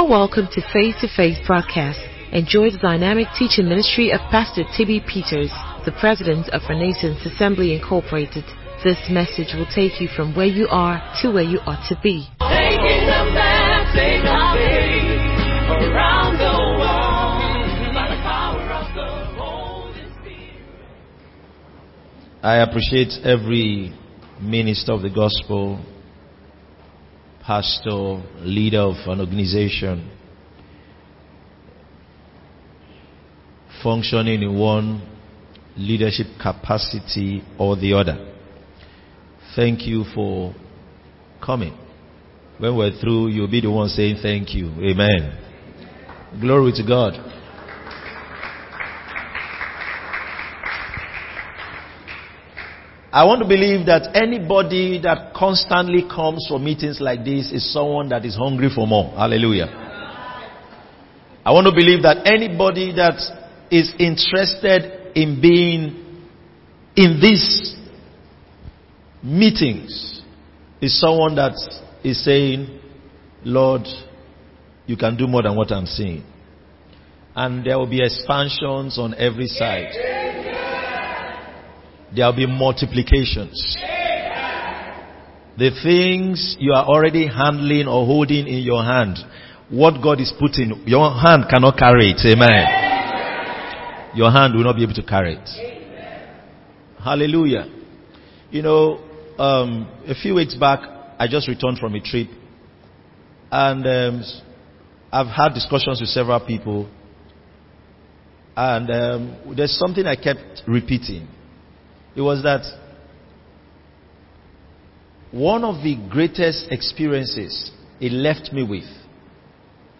are welcome to Faith to Faith broadcast. Enjoy the dynamic teaching ministry of Pastor T.B. Peters, the president of Renaissance Assembly Incorporated. This message will take you from where you are to where you ought to be. Taking the message of faith around the world by the power of the Holy Spirit. I appreciate every minister of the gospel, pastor, leader of an organization, functioning in one leadership capacity or the other. Thank you for coming. When we're through, you'll be the one saying thank you. Amen. Glory to God. I want to believe that anybody that constantly comes for meetings like this is someone that is hungry for more. Hallelujah. I want to believe that anybody that is interested in being in these meetings is someone that is saying, Lord, you can do more than what I'm seeing. And there will be expansions on every side. There will be multiplications. The things you are already handling or holding in your hand, what God is putting, your hand cannot carry it. Amen. Your hand will not be able to carry it. Hallelujah. You know, um, a few weeks back, I just returned from a trip, and um, I've had discussions with several people, and um, there's something I kept repeating. It was that one of the greatest experiences it left me with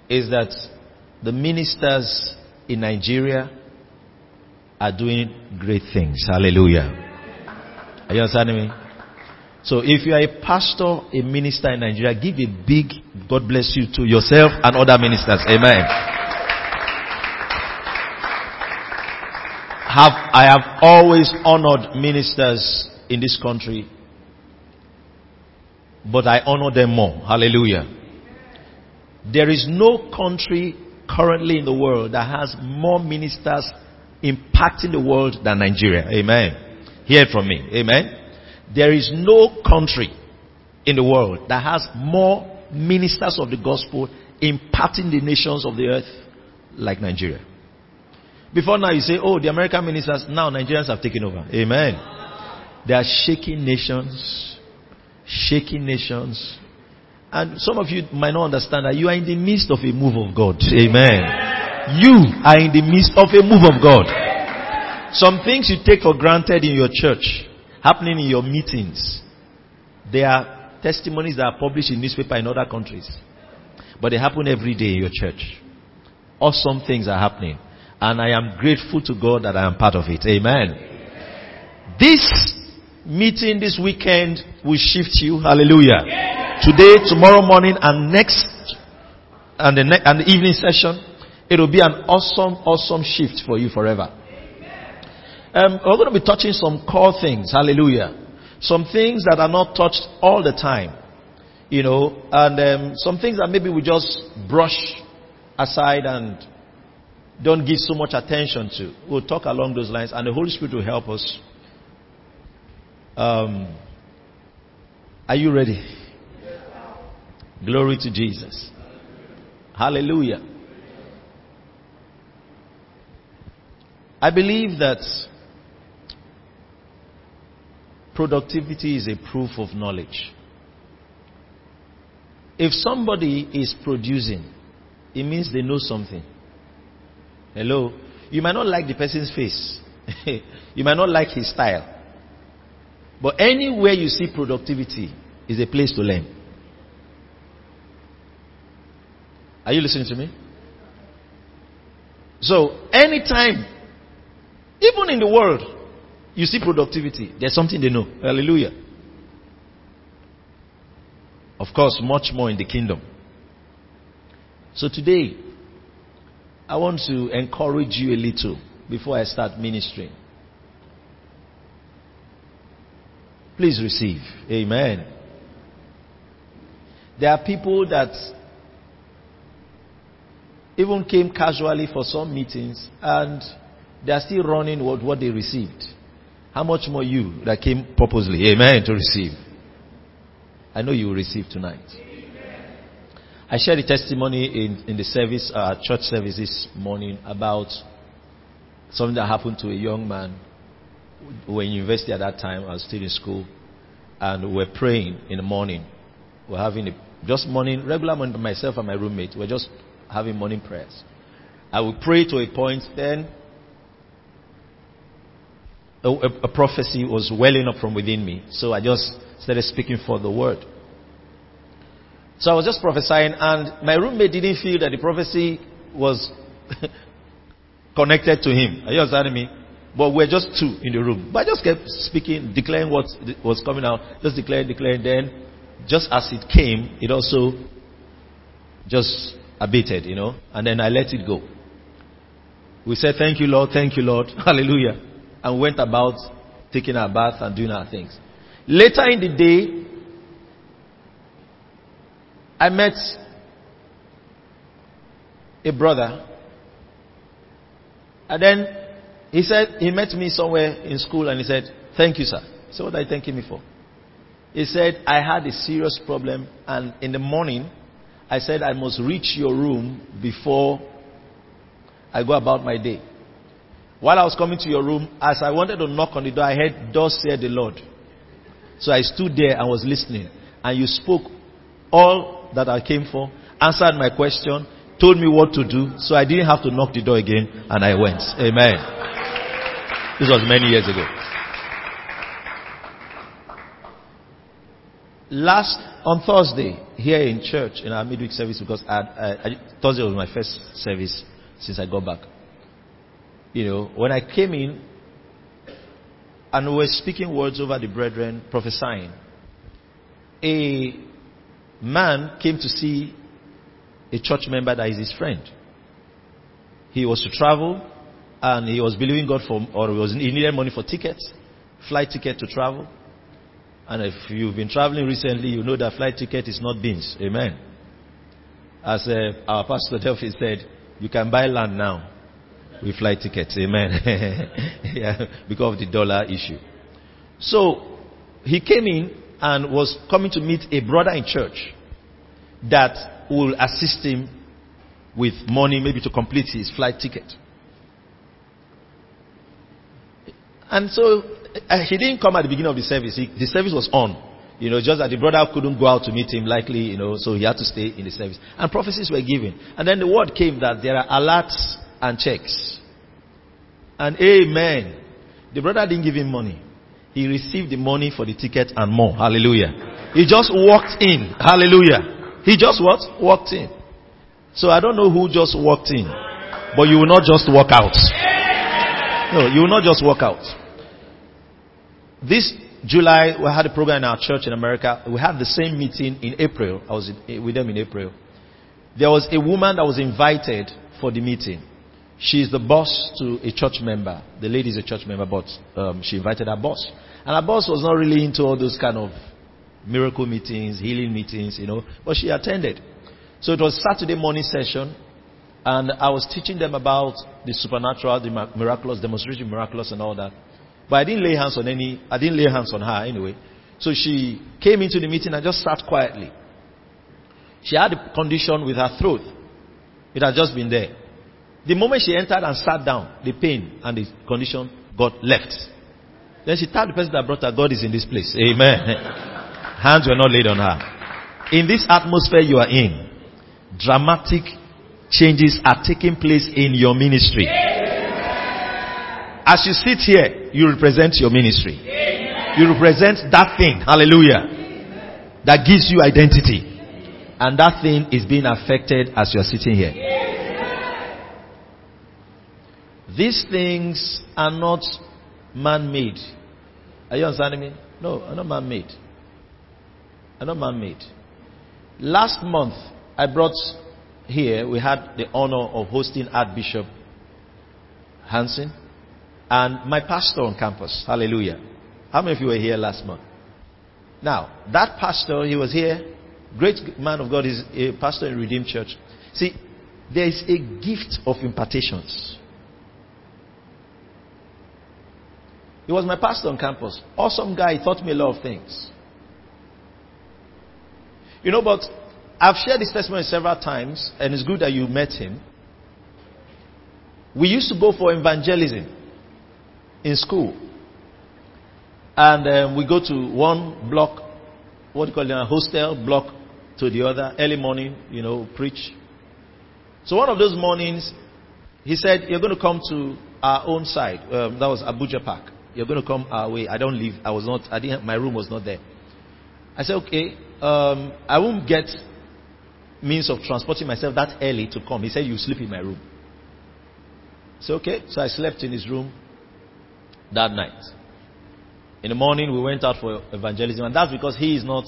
is that the ministers in Nigeria are doing great things. Hallelujah. Are you understanding me? So if you are a pastor, a minister in Nigeria, give a big God bless you to yourself and other ministers. Amen. Have, I have always honored ministers in this country, but I honor them more. Hallelujah. There is no country currently in the world that has more ministers impacting the world than Nigeria. Amen. Hear from me. Amen. There is no country in the world that has more ministers of the gospel impacting the nations of the earth like Nigeria. Before now you say, oh, the American ministers, now Nigerians have taken over. Amen. They are shaking nations, shaking nations. And some of you might not understand that you are in the midst of a move of God. Amen. You are in the midst of a move of God. Some things you take for granted in your church, happening in your meetings, they are testimonies that are published in newspaper in other countries. But they happen every day in your church. Awesome things are happening. And I am grateful to God that I am part of it. Amen. This meeting this weekend will shift you. Hallelujah. Today, tomorrow morning, and next, and the, ne- and the evening session, it will be an awesome, awesome shift for you forever. Um, we're going to be touching some core things. Hallelujah. Some things that are not touched all the time. You know, and um, some things that maybe we just brush aside and don't give so much attention to. We'll talk along those lines, and the Holy Spirit will help us. Um, are you ready? Glory to Jesus. Hallelujah. I believe that productivity is a proof of knowledge. If somebody is producing, it means they know something. Hello? You might not like the person's face. you might not like his style. But anywhere you see productivity is a place to learn. Are you listening to me? So, anytime, even in the world, you see productivity, there's something they know. Hallelujah. Of course, much more in the kingdom. So today, I want to encourage you a little before I start ministering. Please receive. Amen. There are people that even came casually for some meetings and they are still running what, what they received. How much more you that came purposely, amen, to receive? I know you will receive tonight. I shared a testimony in, in the service, uh, church service this morning about something that happened to a young man. We were in university at that time. I was still in school. And we were praying in the morning. We were having a, just morning, regular morning, myself and my roommate. We were just having morning prayers. I would pray to a point, then a, a, a prophecy was welling up from within me. So I just started speaking for the word. So I was just prophesying, and my roommate didn't feel that the prophecy was connected to him. Are you understanding me? But we're just two in the room. But I just kept speaking, declaring what was coming out, just declaring, declaring. Then, just as it came, it also just abated, you know, and then I let it go. We said, Thank you, Lord, thank you, Lord, hallelujah, and went about taking our bath and doing our things. Later in the day, I met a brother, and then he said, he met me somewhere in school and he said, Thank you, sir. So, what are you thanking me for? He said, I had a serious problem, and in the morning, I said, I must reach your room before I go about my day. While I was coming to your room, as I wanted to knock on the door, I heard, Thus said the Lord. So I stood there and was listening. And you spoke all that I came for, answered my question, told me what to do, so I didn't have to knock the door again, and I went. Amen. This was many years ago. Last, on Thursday, here in church, in our midweek service, because I, I, I, Thursday was my first service since I got back. You know, when I came in, and we were speaking words over the brethren, prophesying, a man came to see a church member that is his friend. He was to travel, and he was believing God for, or he, was, he needed money for tickets, flight ticket to travel. And if you've been traveling recently, you know that flight ticket is not beans. Amen. As uh, our pastor Delphi said, you can buy land now with flight tickets. Amen. yeah, because of the dollar issue. So he came in and was coming to meet a brother in church that will assist him with money, maybe to complete his flight ticket. And so uh, he didn't come at the beginning of the service. He, the service was on. You know, just that the brother couldn't go out to meet him, likely, you know, so he had to stay in the service. And prophecies were given. And then the word came that there are alerts and checks. And amen. The brother didn't give him money. He received the money for the ticket and more. Hallelujah. He just walked in. Hallelujah. He just what? Walked in. So I don't know who just walked in. But you will not just walk out. No, you will not just walk out. This July, we had a program in our church in America. We had the same meeting in April. I was with them in April. There was a woman that was invited for the meeting. She is the boss to a church member. The lady is a church member, but um, she invited her boss. And her boss was not really into all those kind of miracle meetings, healing meetings, you know, but she attended. So it was Saturday morning session, and I was teaching them about the supernatural, the miraculous, demonstration miraculous, and all that. But I didn't lay hands on any, I didn't lay hands on her anyway. So she came into the meeting and just sat quietly. She had a condition with her throat. It had just been there. The moment she entered and sat down, the pain and the condition got left. Then she told the person that brought her, God is in this place. Amen. Hands were not laid on her. In this atmosphere you are in, dramatic changes are taking place in your ministry. As you sit here, you represent your ministry. You represent that thing. Hallelujah. That gives you identity. And that thing is being affected as you are sitting here. These things are not man made. Are you understanding me? No, I'm not man made. I'm not man made. Last month, I brought here, we had the honor of hosting Archbishop Hansen and my pastor on campus. Hallelujah. How many of you were here last month? Now, that pastor, he was here, great man of God, is a pastor in Redeemed Church. See, there is a gift of impartations. He was my pastor on campus. Awesome guy. He taught me a lot of things. You know, but I've shared this testimony several times, and it's good that you met him. We used to go for evangelism in school. And um, we go to one block, what do you call it, a hostel block to the other, early morning, you know, preach. So one of those mornings, he said, You're going to come to our own side. Um, that was Abuja Park. You're going to come our way. I don't leave. I was not, I didn't, my room was not there. I said, Okay, um, I won't get means of transporting myself that early to come. He said, You sleep in my room. So okay. So I slept in his room that night. In the morning, we went out for evangelism, and that's because he is not,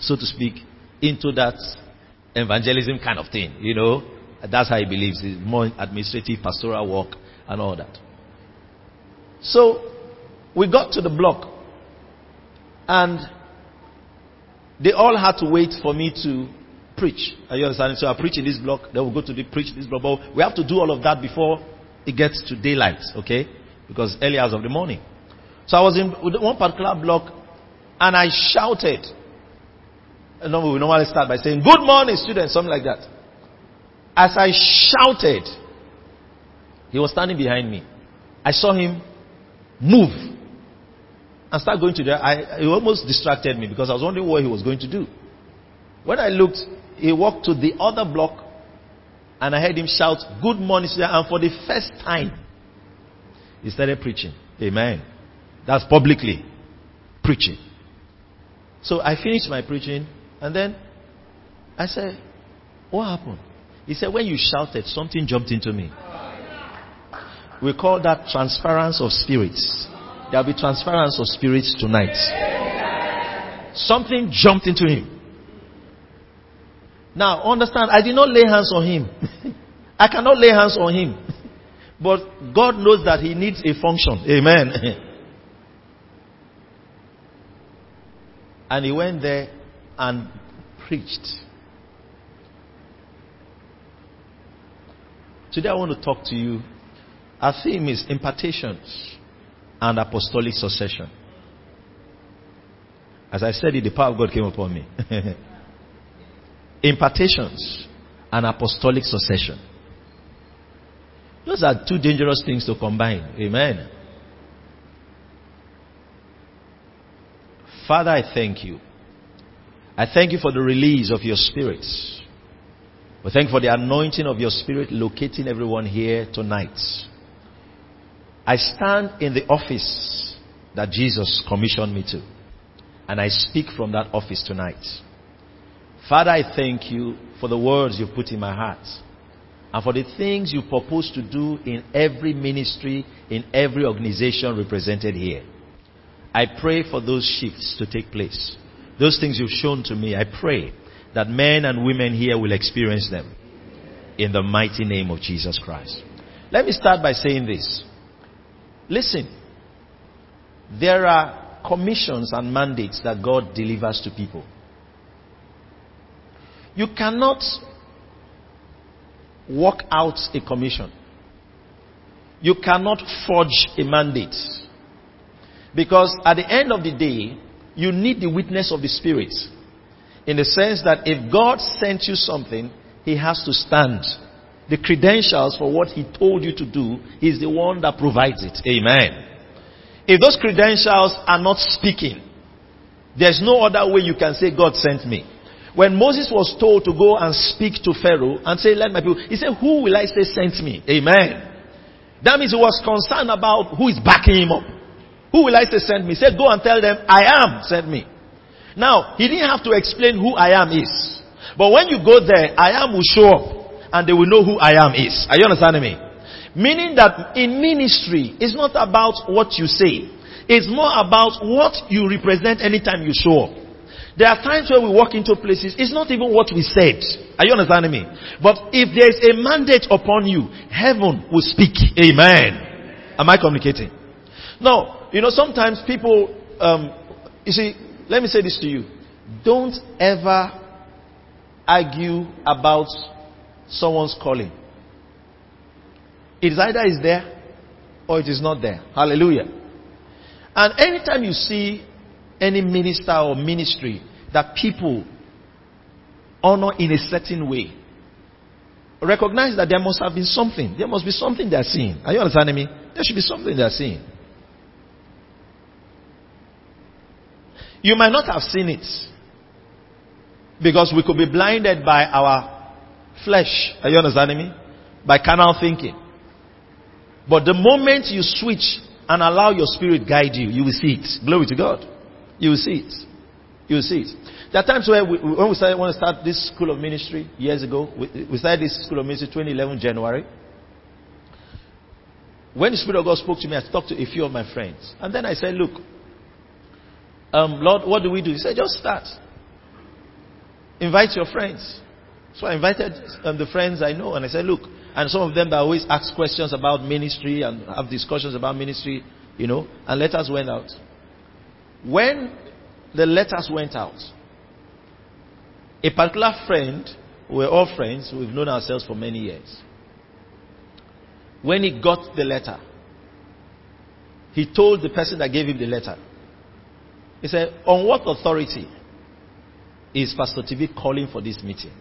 so to speak, into that evangelism kind of thing. You know, that's how he believes. It's more administrative, pastoral work, and all that. So we got to the block, and they all had to wait for me to preach. Are you understanding? So I preach in this block, then we'll go to the preach this block. But we have to do all of that before it gets to daylight, okay? Because early hours of the morning. So I was in one particular block and I shouted. Know, we normally start by saying, Good morning, students, something like that. As I shouted, he was standing behind me. I saw him move and start going to there. I, he almost distracted me because I was wondering what he was going to do. When I looked, he walked to the other block and I heard him shout, Good morning, sir. And for the first time, he started preaching. Amen. That's publicly preaching. So I finished my preaching and then I said, What happened? He said, When you shouted, something jumped into me. We call that transference of spirits. There'll be transference of spirits tonight. Something jumped into him. Now, understand, I did not lay hands on him. I cannot lay hands on him. But God knows that he needs a function. Amen. And he went there and preached. Today I want to talk to you. Our theme is impartations and apostolic succession. As I said the power of God came upon me. impartations and apostolic succession. Those are two dangerous things to combine. Amen. Father, I thank you. I thank you for the release of your spirit. We thank you for the anointing of your spirit locating everyone here tonight. I stand in the office that Jesus commissioned me to. And I speak from that office tonight. Father, I thank you for the words you've put in my heart. And for the things you propose to do in every ministry, in every organization represented here. I pray for those shifts to take place. Those things you've shown to me, I pray that men and women here will experience them. In the mighty name of Jesus Christ. Let me start by saying this. Listen, there are commissions and mandates that God delivers to people. You cannot work out a commission. You cannot forge a mandate. Because at the end of the day, you need the witness of the Spirit. In the sense that if God sent you something, He has to stand. The credentials for what He told you to do is the one that provides it. Amen. If those credentials are not speaking, there's no other way you can say, God sent me. When Moses was told to go and speak to Pharaoh and say, Let my people, he said, Who will I say sent me? Amen. That means he was concerned about who is backing him up. Who will I say sent me? He said, Go and tell them, I am sent me. Now, he didn't have to explain who I am is. But when you go there, I am will show up and they will know who I am is. Are you understanding me? Meaning that in ministry, it's not about what you say. It's more about what you represent anytime you show up. There are times where we walk into places, it's not even what we said. Are you understanding me? But if there is a mandate upon you, heaven will speak. Amen. Am I communicating? Now, you know, sometimes people, um, you see, let me say this to you. Don't ever argue about someone's calling. It is either is there or it is not there. Hallelujah. And anytime you see any minister or ministry that people honor in a certain way, recognize that there must have been something. There must be something they are seeing. Are you understanding me? There should be something they are seeing. You might not have seen it because we could be blinded by our flesh. Are you understanding me? By carnal thinking. But the moment you switch and allow your spirit guide you, you will see it. Glory to God. You will see it. You will see it. There are times where we, when we started, want to start this school of ministry years ago, we, we started this school of ministry 2011 January. When the Spirit of God spoke to me, I talked to a few of my friends. And then I said, look, um, Lord, what do we do? He said, just start. Invite your friends. So I invited um, the friends I know and I said, look, and some of them that always ask questions about ministry and have discussions about ministry, you know, and letters went out. When the letters went out, a particular friend, we're all friends, we've known ourselves for many years. When he got the letter, he told the person that gave him the letter, he said, On what authority is Pastor TB calling for this meeting?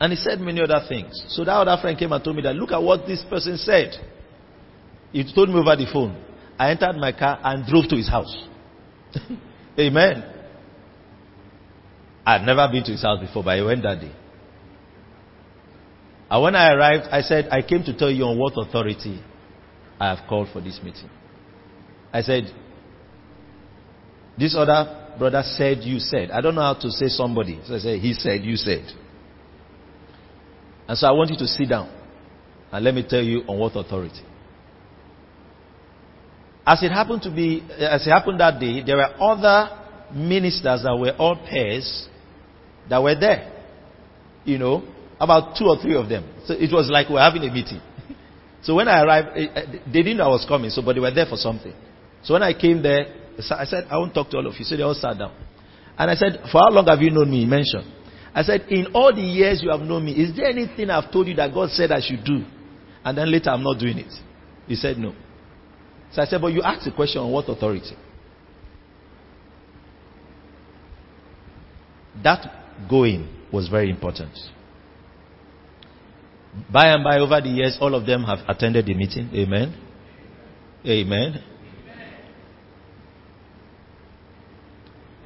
And he said many other things. So that other friend came and told me that, look at what this person said. He told me over the phone. I entered my car and drove to his house. Amen. I'd never been to his house before, but I went that day. And when I arrived, I said, I came to tell you on what authority I have called for this meeting. I said, this other brother said, you said. I don't know how to say somebody. So I said, he said, you said. And so I want you to sit down and let me tell you on what authority. As it happened to be, as it happened that day, there were other ministers that were all pairs that were there. You know, about two or three of them. So it was like we we're having a meeting. So when I arrived, eh, eh, they didn't know I was coming, so but they were there for something. So when I came there, I said, I won't talk to all of you. So they all sat down. And I said, For how long have you known me? He mentioned. I said, In all the years you have known me, is there anything I've told you that God said I should do? And then later I'm not doing it. He said, No. So I said, But you asked the question on what authority? That going was very important. By and by, over the years, all of them have attended the meeting. Amen. Amen.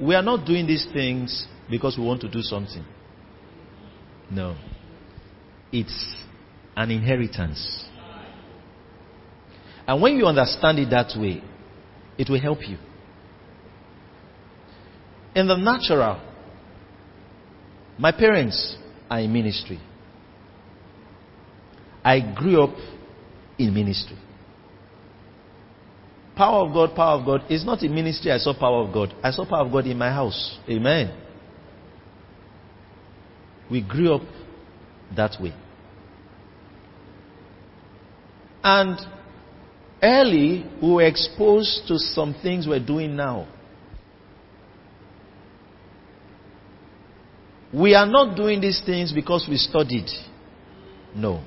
We are not doing these things because we want to do something. No. It's an inheritance. And when you understand it that way, it will help you. In the natural, my parents are in ministry. I grew up in ministry. Power of God, power of God. It's not in ministry I saw power of God. I saw power of God in my house. Amen. We grew up that way. And early, we were exposed to some things we're doing now. We are not doing these things because we studied. No.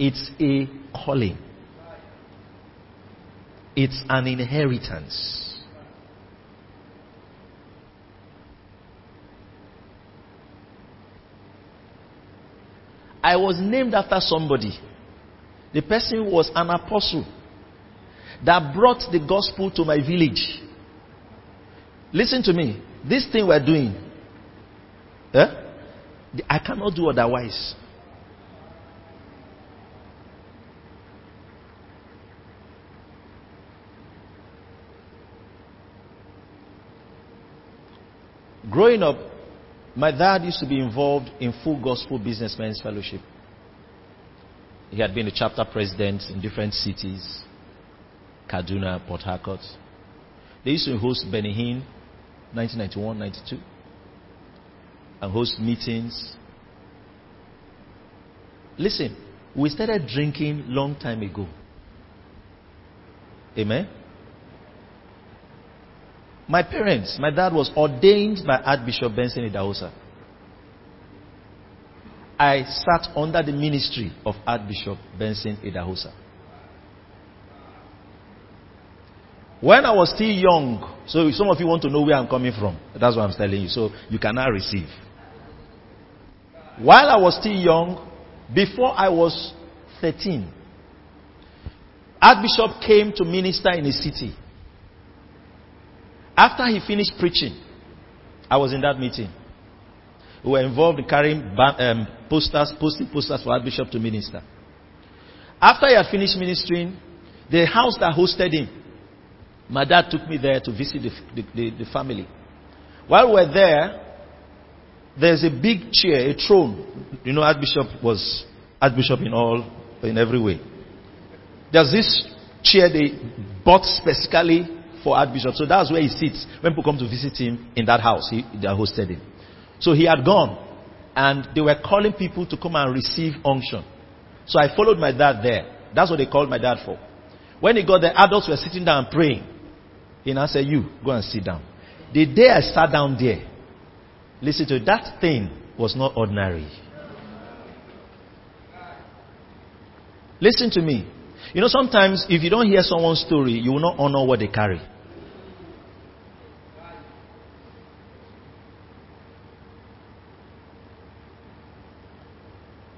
It's a calling. It's an inheritance. I was named after somebody. The person was an apostle that brought the gospel to my village. Listen to me. This thing we're doing, eh? I cannot do otherwise. Growing up, my dad used to be involved in full gospel businessmen's fellowship. He had been a chapter president in different cities, Kaduna, Port Harcourt. They used to host Benny Hinn, 1991, 92, and host meetings. Listen, we started drinking long time ago. Amen. My parents, my dad was ordained by Archbishop Benson Idahosa. I sat under the ministry of Archbishop Benson Idahosa. When I was still young, so some of you want to know where I'm coming from. That's what I'm telling you. So you cannot receive. While I was still young, before I was 13, Archbishop came to minister in a city. After he finished preaching, I was in that meeting. We were involved in carrying um, posters, posting posters for Archbishop to minister. After he had finished ministering, the house that hosted him, my dad took me there to visit the, the, the, the family. While we were there, there's a big chair, a throne. You know, Archbishop was Archbishop in all, in every way. There's this chair they bought specifically for Archbishop. So that's where he sits when people come to visit him in that house. He, they hosted him. So he had gone and they were calling people to come and receive unction. So I followed my dad there. That's what they called my dad for. When he got there, adults were sitting down praying. He now said, You, go and sit down. The day I sat down there, listen to that thing was not ordinary. Listen to me. You know, sometimes if you don't hear someone's story, you will not honor what they carry.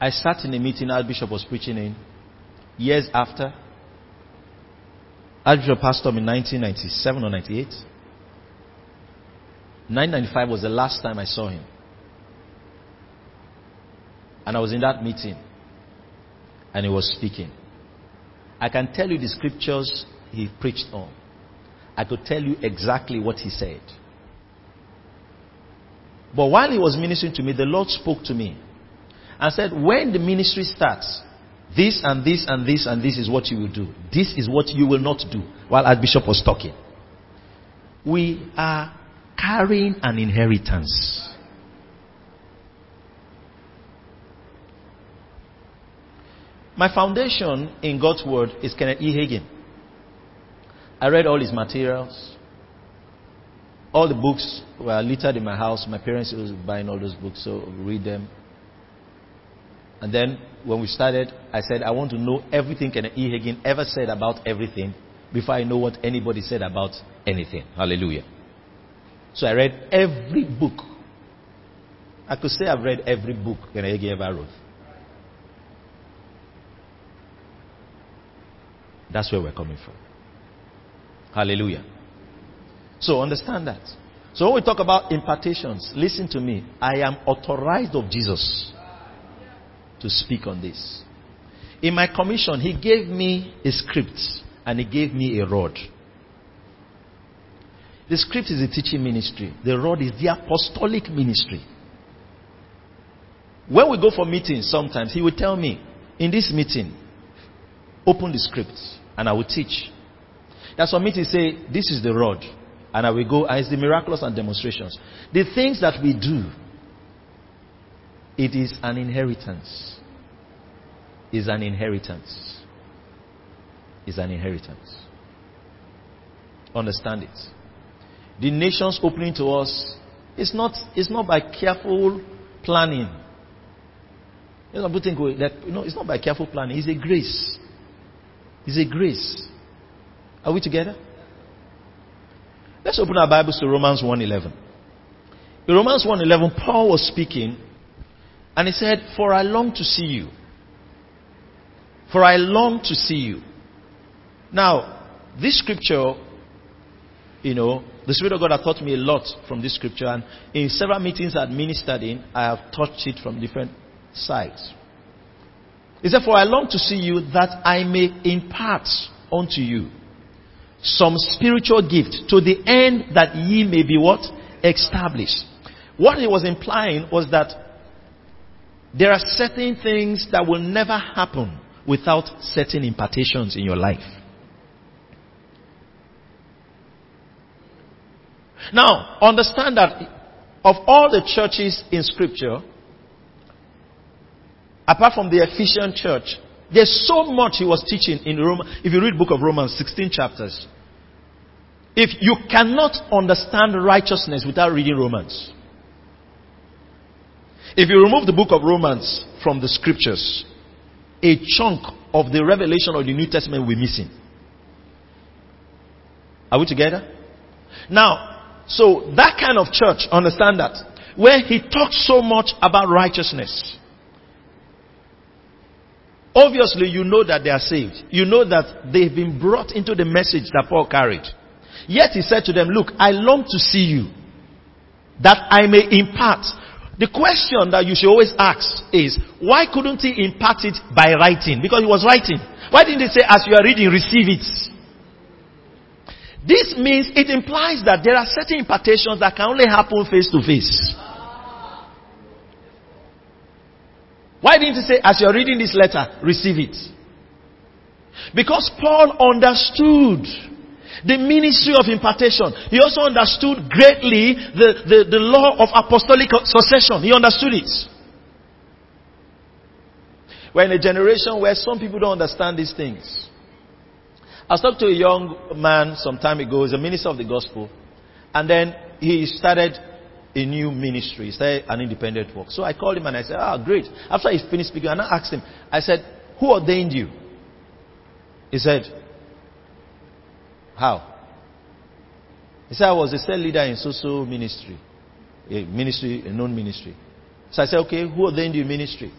I sat in a meeting Archbishop was preaching in years after. Archbishop passed on in 1997 or 98. 995 was the last time I saw him. And I was in that meeting. And he was speaking. I can tell you the scriptures he preached on. I could tell you exactly what he said. But while he was ministering to me, the Lord spoke to me and said, When the ministry starts, this and this and this and this is what you will do. This is what you will not do. While Archbishop was talking. We are carrying an inheritance. My foundation in God's Word is Kenneth E. Hagin. I read all his materials. All the books were littered in my house. My parents was buying all those books, so read them. And then when we started, I said, I want to know everything Kenneth E. Hagin ever said about everything before I know what anybody said about anything. Hallelujah. So I read every book. I could say I've read every book Kenneth Hagin ever wrote. That's where we're coming from. Hallelujah. So understand that. So when we talk about impartations, listen to me. I am authorized of Jesus to speak on this. In my commission, he gave me a script and he gave me a rod. The script is a teaching ministry. The rod is the apostolic ministry. When we go for meetings, sometimes he will tell me, in this meeting, open the script and I will teach. That's some meetings say, this is the rod. And I will go, and it's the miraculous and demonstrations. The things that we do, it is an inheritance. Is an inheritance. Is an inheritance. Understand it. The nations opening to us is not, it's not by careful planning. You know, think that, you know, it's not by careful planning. It's a grace. It's a grace. Are we together? Let's open our Bibles to Romans 1:11. In Romans 1:11, Paul was speaking, and he said, "For I long to see you. For I long to see you." Now, this scripture, you know, the Spirit of God has taught me a lot from this scripture, and in several meetings I've ministered in, I have touched it from different sides. He said, For I long to see you that I may impart unto you some spiritual gift to the end that ye may be what? Established. What he was implying was that there are certain things that will never happen without certain impartations in your life. Now, understand that of all the churches in scripture, apart from the Ephesian church, there's so much he was teaching in Rome. If you read book of Romans, 16 chapters. If you cannot understand righteousness without reading Romans. If you remove the book of Romans from the scriptures, a chunk of the revelation of the New Testament will be missing. Are we together? Now, so that kind of church, understand that, where he talks so much about righteousness. Obviously, you know that they are saved. You know that they've been brought into the message that Paul carried. Yet he said to them, Look, I long to see you, that I may impart. The question that you should always ask is, why couldn't he impart it by writing? Because he was writing. Why didn't he say, as you are reading, receive it? This means it implies that there are certain impartations that can only happen face to face. Why didn't he say, as you're reading this letter, receive it? Because Paul understood the ministry of impartation. He also understood greatly the, the, the law of apostolic succession. He understood it. We're in a generation where some people don't understand these things. I talking to a young man some time ago, he's a minister of the gospel, and then he started a new ministry, he started an independent work. So I called him and I said, Ah, great. After he finished speaking, and I asked him, I said, Who ordained you? He said, How? He said, I was a cell leader in social ministry, a ministry, a known ministry. So I said, Okay, who ordained you in ministry?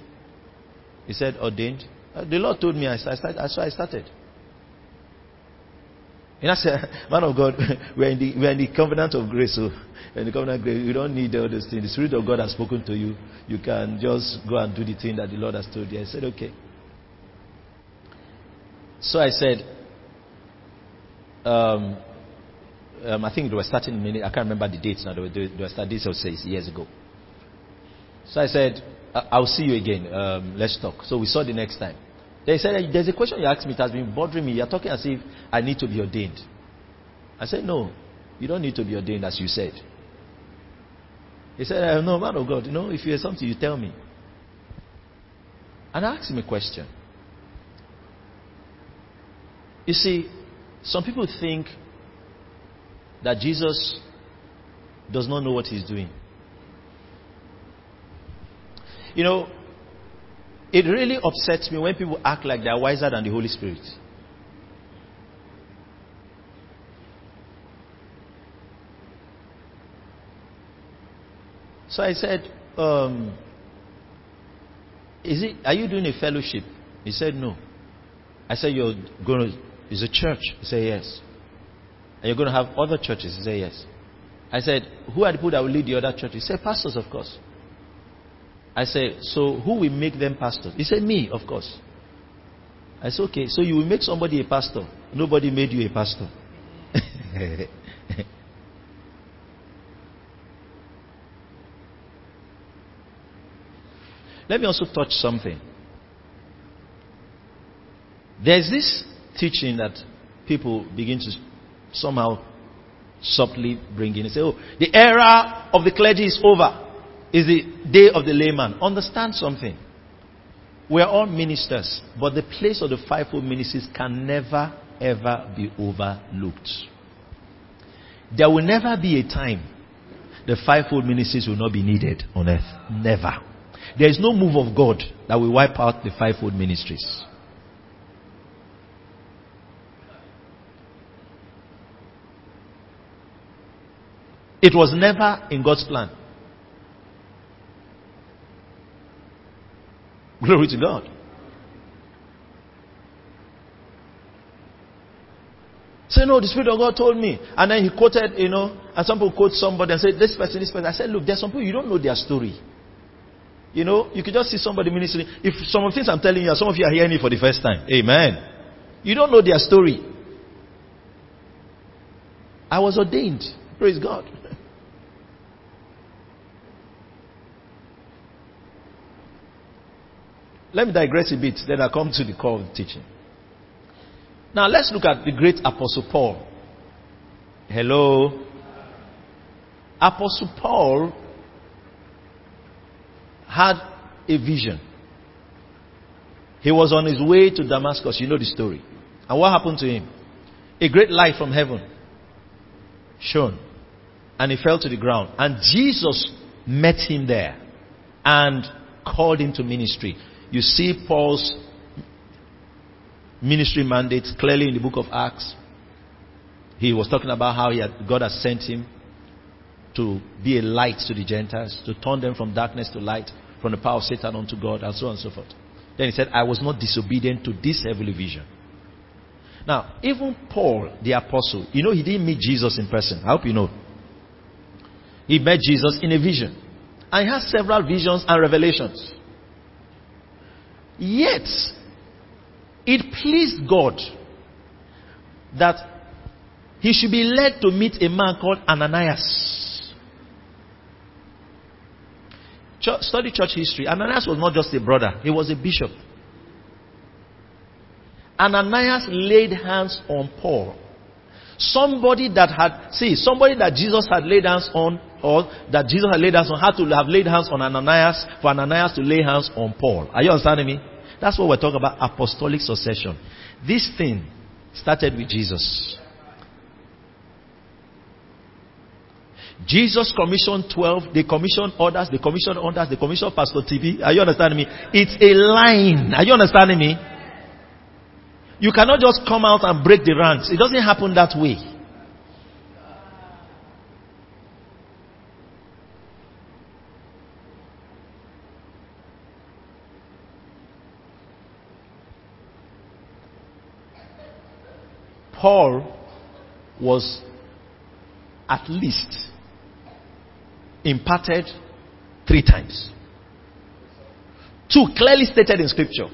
He said, Ordained. Uh, the Lord told me, I started, so I started. And I said, man of God, we're in the, we're in the covenant of grace. So in the covenant of grace, you don't need all those things. The Spirit of God has spoken to you. You can just go and do the thing that the Lord has told you. I said, okay. So I said, um, um, I think they were starting, I can't remember the dates now. They were, they were starting, this was years ago. So I said, I'll see you again. Um, let's talk. So we saw the next time. They said, There's a question you asked me, it has been bothering me. You're talking as if I need to be ordained. I said, No, you don't need to be ordained, as you said. He said, uh, No, man of God, you know, if you have something, you tell me. And I asked him a question. You see, some people think that Jesus does not know what he's doing. You know, it really upsets me when people act like they're wiser than the Holy Spirit. So I said, um, is it, are you doing a fellowship? He said, no. I said, you're going to, is a church? He said, yes. And you're going to have other churches? He said, yes. I said, who are the people that will lead the other churches? He said, pastors, of course. I said, so who will make them pastors? He said, me, of course. I said, okay, so you will make somebody a pastor. Nobody made you a pastor. Let me also touch something. There's this teaching that people begin to somehow subtly bring in and say, oh, the era of the clergy is over. Is the day of the layman. Understand something. We are all ministers, but the place of the fivefold ministries can never, ever be overlooked. There will never be a time the fivefold ministries will not be needed on earth. Never. There is no move of God that will wipe out the fivefold ministries. It was never in God's plan. Glory to God. Say, no, the Spirit of God told me. And then he quoted, you know, and some people quote somebody and say, this person, this person. I said, look, there's some people, you don't know their story. You know, you could just see somebody ministering. If some of the things I'm telling you, some of you are hearing it for the first time. Amen. You don't know their story. I was ordained. Praise God. Let me digress a bit, then I come to the core of the teaching. Now let's look at the great Apostle Paul. Hello. Apostle Paul had a vision. He was on his way to Damascus. You know the story. And what happened to him? A great light from heaven shone. And he fell to the ground. And Jesus met him there. and called him to ministry. You see Paul's ministry mandates clearly in the book of Acts. He was talking about how had, God has sent him to be a light to the Gentiles, to turn them from darkness to light, from the power of Satan unto God, and so on and so forth. Then he said, I was not disobedient to this heavenly vision. Now, even Paul, the apostle, you know, he didn't meet Jesus in person. I hope you know. He met Jesus in a vision. And he has several visions and revelations. Yet, it pleased God that he should be led to meet a man called Ananias. Church, study church history. Ananias was not just a brother, he was a bishop. Ananias laid hands on Paul. Somebody that had, see, somebody that Jesus had laid hands on, or that Jesus had laid hands on, had to have laid hands on Ananias for Ananias to lay hands on Paul. Are you understanding me? That's what we're talking about apostolic succession. This thing started with Jesus. Jesus commissioned 12, they commissioned others, they commissioned others, they commissioned Pastor TB. Are you understanding me? It's a line. Are you understanding me? You cannot just come out and break the ranks. It doesn't happen that way. Paul was at least imparted three times. Two clearly stated in scripture.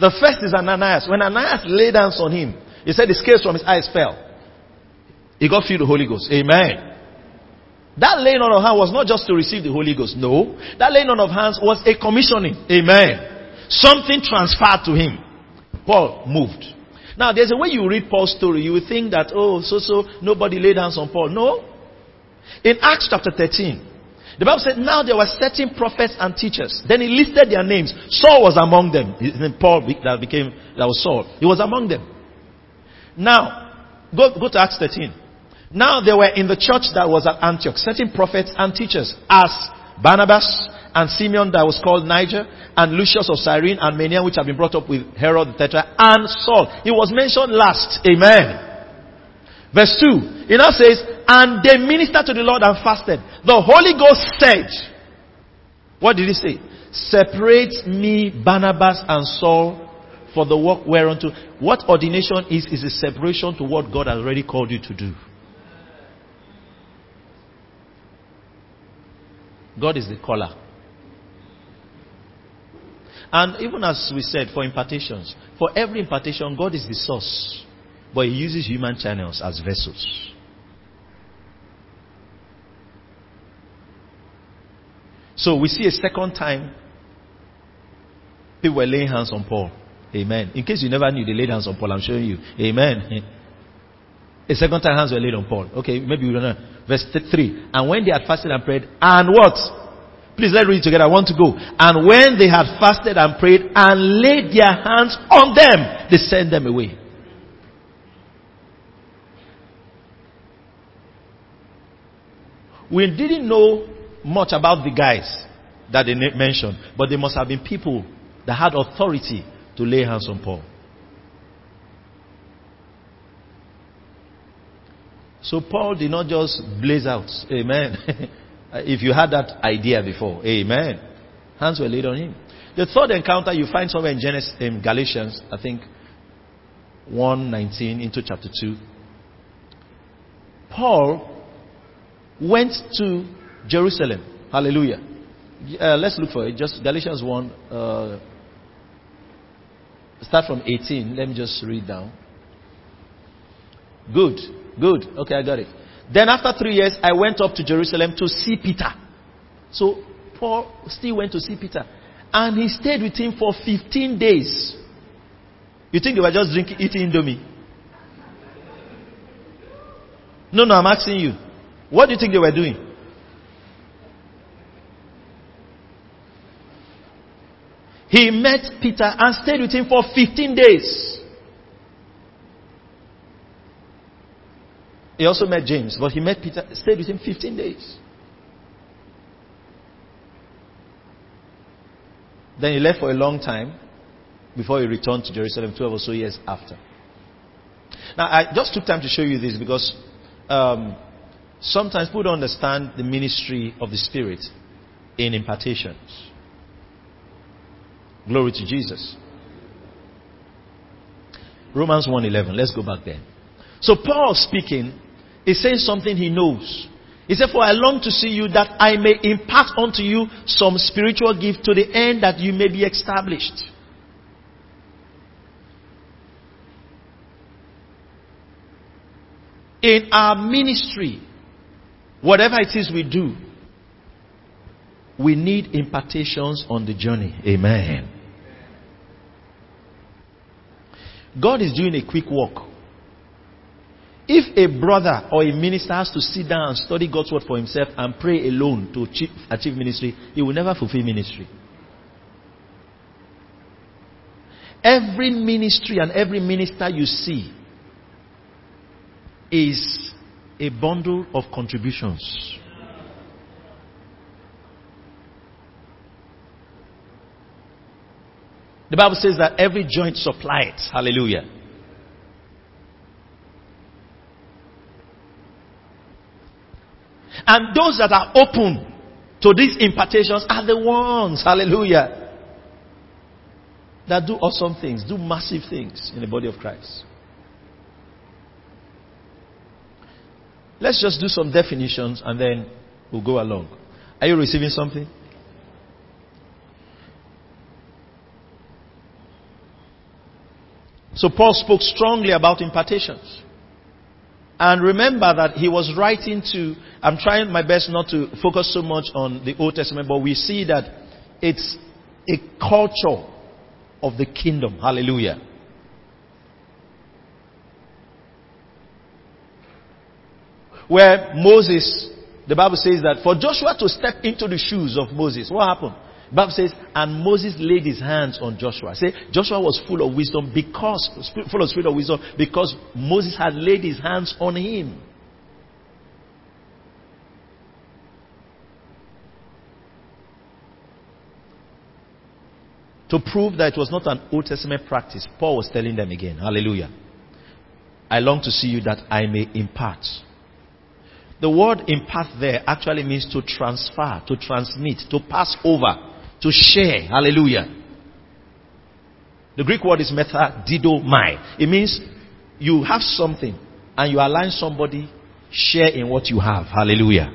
The first is Ananias. When Ananias laid hands on him, he said the scales from his eyes fell. He got filled with the Holy Ghost. Amen. That laying on of hands was not just to receive the Holy Ghost. No. That laying on of hands was a commissioning. Amen. Something transferred to him. Paul moved. Now, there's a way you read Paul's story. You think that, oh, so so, nobody laid hands on Paul. No. In Acts chapter 13, the Bible said, now there were certain prophets and teachers. Then he listed their names. Saul was among them. Name Paul that became, that was Saul. He was among them. Now, go, go to Acts 13. Now there were in the church that was at Antioch certain prophets and teachers as Barnabas and Simeon that was called Niger and Lucius of Cyrene and Manaen which have been brought up with Herod the Tetrarch and Saul. He was mentioned last. Amen. Verse 2. It now says, and they ministered to the Lord and fasted. The Holy Ghost said, what did he say? Separate me, Barnabas and Saul, for the work whereunto. What ordination is, is a separation to what God has already called you to do. God is the caller. And even as we said, for impartations, for every impartation, God is the source. But He uses human channels as vessels. So we see a second time people were laying hands on Paul. Amen. In case you never knew, they laid hands on Paul. I'm showing you. Amen. A second time hands were laid on Paul. Okay, maybe we don't know. Verse 3. And when they had fasted and prayed, and what? Please let's read together. I want to go. And when they had fasted and prayed and laid their hands on them, they sent them away. We didn't know much about the guys that they mentioned, but they must have been people that had authority to lay hands on Paul. So Paul did not just blaze out. Amen. if you had that idea before. Amen. Hands were laid on him. The third encounter you find somewhere in Genesis in Galatians, I think 1:19 into chapter 2. Paul went to Jerusalem. Hallelujah. Uh, let's look for it. Just Galatians 1. Uh, start from 18. Let me just read down. Good. Good. Okay, I got it. Then after three years, I went up to Jerusalem to see Peter. So Paul still went to see Peter. And he stayed with him for 15 days. You think they were just drinking, eating Indomie? No, no, I'm asking you. What do you think they were doing? He met Peter and stayed with him for 15 days. He also met James, but he met Peter, stayed with him 15 days. Then he left for a long time before he returned to Jerusalem, 12 or so years after. Now, I just took time to show you this because um, sometimes people don't understand the ministry of the Spirit in impartations. Glory to Jesus. Romans 1:11. Let's go back there. So Paul speaking is saying something he knows. He said, For I long to see you that I may impart unto you some spiritual gift to the end that you may be established. In our ministry, whatever it is we do, we need impartations on the journey. Amen. God is doing a quick walk. If a brother or a minister has to sit down and study God's word for himself and pray alone to achieve, ministry, he will never fulfill ministry. Every ministry and every minister you see is a bundle of contributions. The Bible says that every joint supplies. Hallelujah. And those that are open to these impartations are the ones, hallelujah, that do awesome things, do massive things in the body of Christ. Let's just do some definitions and then we'll go along. Are you receiving something? So Paul spoke strongly about impartations. And remember that he was writing to, I'm trying my best not to focus so much on the Old Testament, but we see that it's a culture of the kingdom. Hallelujah. Where Moses, the Bible says that for Joshua to step into the shoes of Moses, what happened? The Bible says, and Moses laid his hands on Joshua. Say, Joshua was full of wisdom because, full of spirit of wisdom because Moses had laid his hands on him. To prove that it was not an Old Testament practice, Paul was telling them again, Hallelujah. I long to see you that I may impart. The word impart there actually means to transfer, to transmit, to pass over, to share. Hallelujah. The Greek word is metadidomai. It means you have something and you align somebody, share in what you have. Hallelujah.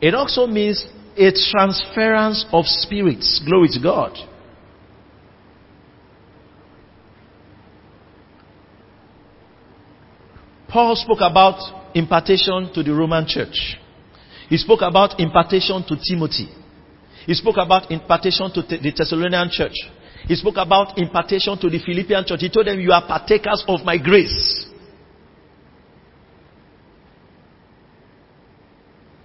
It also means a transference of spirits. Glory to God. Paul spoke about impartation to the Roman church. He spoke about impartation to Timothy. He spoke about impartation to the Thessalonian church. He spoke about impartation to the Philippian church. He told them, You are partakers of my grace.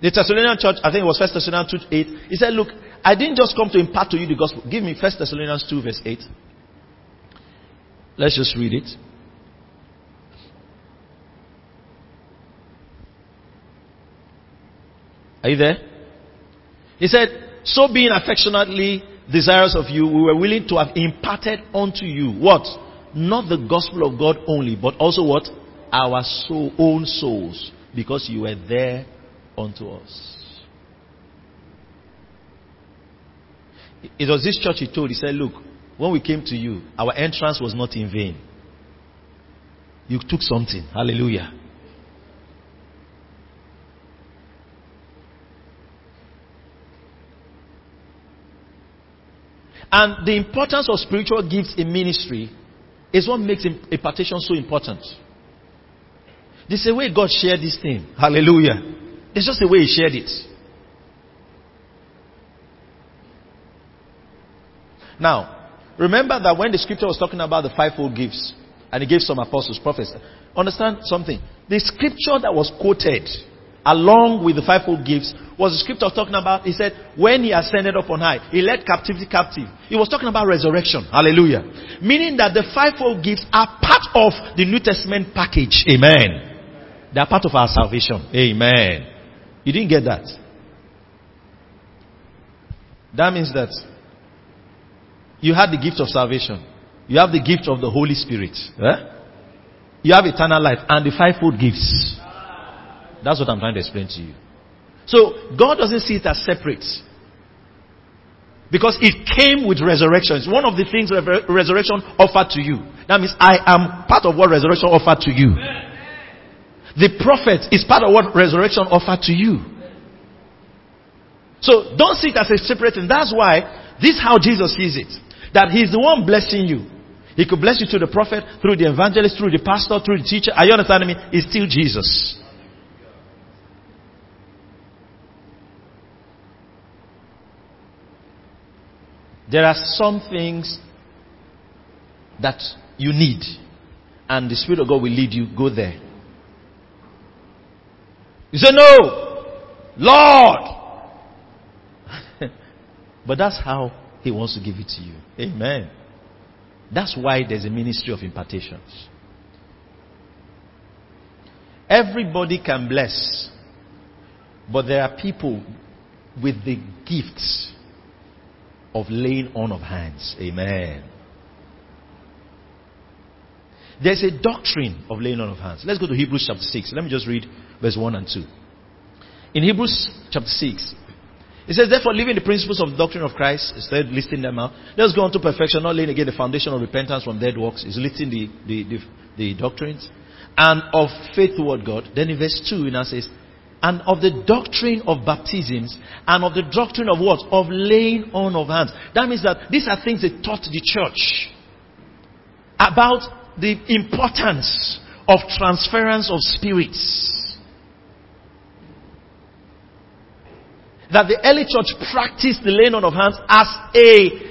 The Thessalonian church, I think it was 1 Thessalonians 2 8. He said, Look, I didn't just come to impart to you the gospel. Give me 1 Thessalonians 2, verse 8. Let's just read it. Are you there? He said, So being affectionately desirous of you, we were willing to have imparted unto you what? Not the gospel of God only, but also what? Our soul, own souls, because you were there unto us. It was this church he told, he said, Look, when we came to you, our entrance was not in vain. You took something. Hallelujah. And the importance of spiritual gifts in ministry is what makes impartation so important. This is the way God shared this thing. Hallelujah. It's just the way He shared it. Now, remember that when the scripture was talking about the fivefold gifts, and He gave some apostles, prophets, understand something. The scripture that was quoted along with the fivefold gifts was the scripture talking about. He said, when he ascended up on high, he led captivity captive. He was talking about resurrection. Hallelujah. Meaning that the fivefold gifts are part of the New Testament package. Amen. They are part of our salvation. Amen. You didn't get that. That means that you had the gift of salvation. You have the gift of the Holy Spirit. Eh? You have eternal life and the fivefold gifts. That's what I'm trying to explain to you. So God doesn't see it as separate. Because it came with resurrection. It's one of the things resurrection offered to you. That means I am part of what resurrection offered to you. The prophet is part of what resurrection offered to you. So don't see it as a separate thing. That's why this is how Jesus sees it. That he's the one blessing you. He could bless you through the prophet, through the evangelist, through the pastor, through the teacher. Are you understanding me? It's still Jesus. There are some things that you need, and the Spirit of God will lead you. Go there. You say, No, Lord. but that's how He wants to give it to you. Amen. That's why there's a ministry of impartations. Everybody can bless, but there are people with the gifts of laying on of hands. Amen. There's a doctrine of laying on of hands. Let's go to Hebrews chapter 6. Let me just read verse 1 and 2. In Hebrews chapter 6, it says, Therefore, leaving the principles of the doctrine of Christ, instead listing them out, let's go on to perfection, not laying again the foundation of repentance from dead works. Is listing the, the, the, the doctrines. And of faith toward God. Then in verse 2, it now says, and of the doctrine of baptisms and of the doctrine of what? Of laying on of hands. That means that these are things they taught the church about the importance of transference of spirits. That the early church practiced the laying on of hands as a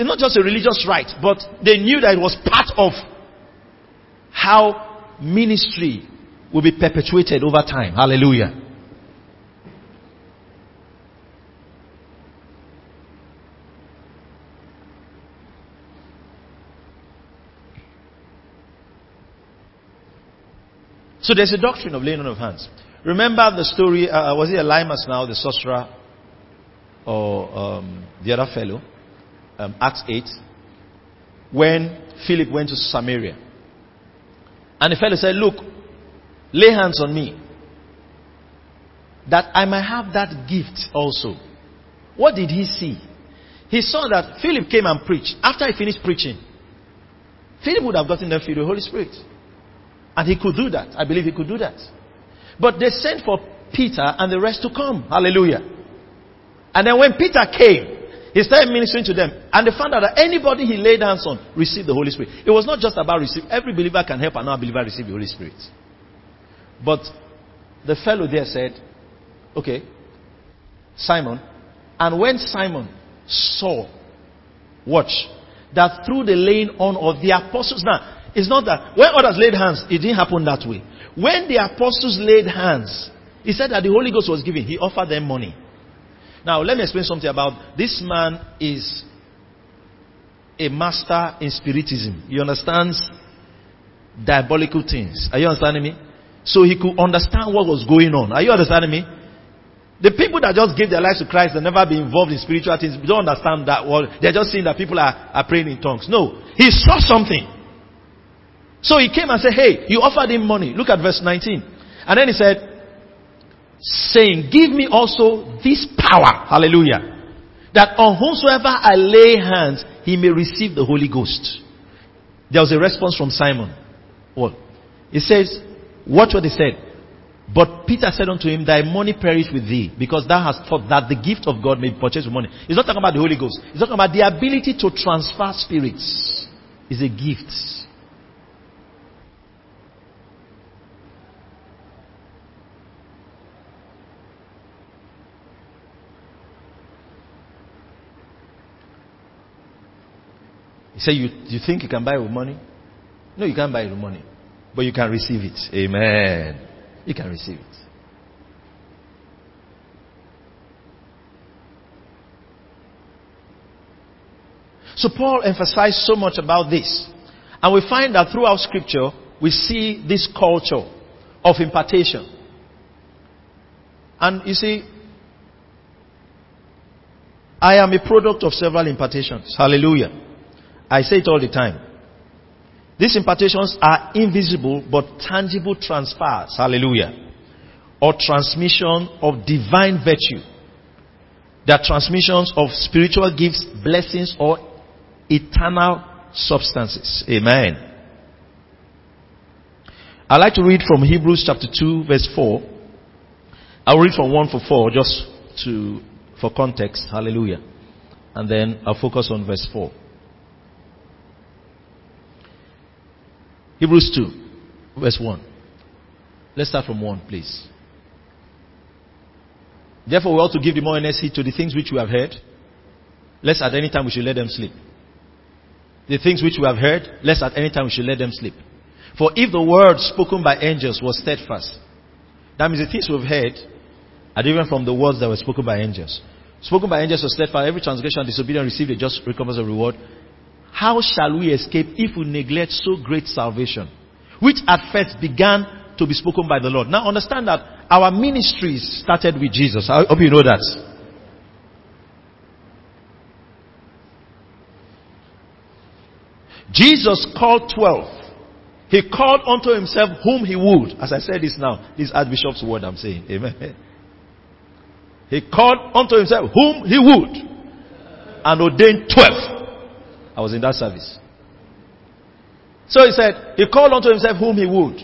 it's not just a religious rite, but they knew that it was part of how ministry will be perpetuated over time. Hallelujah. So there's a doctrine of laying on of hands. Remember the story, uh, was it Elymas now, the sorcerer, or um, the other fellow, um, Acts 8, when Philip went to Samaria. And the fellow said, Look, lay hands on me, that I might have that gift also. What did he see? He saw that Philip came and preached. After he finished preaching, Philip would have gotten them filled with the Holy Spirit. And he could do that. I believe he could do that. But they sent for Peter and the rest to come. Hallelujah. And then when Peter came, he started ministering to them. And they found out that anybody he laid hands on received the Holy Spirit. It was not just about receive. Every believer can help another believer receive the Holy Spirit. But the fellow there said, okay, Simon. And when Simon saw, watch, that through the laying on of the apostles, now, it's not that when others laid hands, it didn't happen that way. When the apostles laid hands, he said that the Holy Ghost was given. He offered them money. Now, let me explain something about this man is a master in spiritism. He understands diabolical things. Are you understanding me? So he could understand what was going on. Are you understanding me? The people that just gave their lives to Christ and never been involved in spiritual things don't understand that. Well, they're just seeing that people are, are praying in tongues. No. He saw something. So he came and said, Hey, you offered him money. Look at verse 19. And then he said, saying, Give me also this power. Hallelujah. That on whomsoever I lay hands, he may receive the Holy Ghost. There was a response from Simon. What? He says, Watch what he said. But Peter said unto him, Thy money perish with thee, because thou hast thought that the gift of God may be purchased with money. He's not talking about the Holy Ghost. He's talking about the ability to transfer spirits. Is a gift. He said, you, you think you can buy it with money? No, you can't buy it with money. But you can receive it. Amen. You can receive it. So Paul emphasized so much about this. And we find that throughout scripture, we see this culture of impartation. And you see, I am a product of several impartations. Hallelujah. I say it all the time. These impartations are invisible but tangible transfers. Hallelujah. Or transmission of divine virtue. They are transmissions of spiritual gifts, blessings, or eternal substances. Amen. I'd like to read from Hebrews chapter 2 verse 4. I'll read from 1 for 4 just to, for context. Hallelujah. And then I'll focus on verse 4. Hebrews 2 verse 1. Let's start from 1 please. Therefore we ought to give the more earnest heed to the things which we have heard. Lest at any time we should let them sleep. The things which we have heard, lest at any time we should let them sleep. For if the word spoken by angels was steadfast, that means the things we've heard are different from the words that were spoken by angels. Spoken by angels was steadfast, every transgression and disobedience received a just recompense of reward. How shall we escape if we neglect so great salvation, which at first began to be spoken by the Lord? Now understand that our ministries started with Jesus. I hope you know that. Jesus called 12. He called unto himself whom he would. As I said this now, this Archbishop's word I'm saying. Amen. He called unto himself whom he would and ordained 12. I was in that service. So he said, he called unto himself whom he would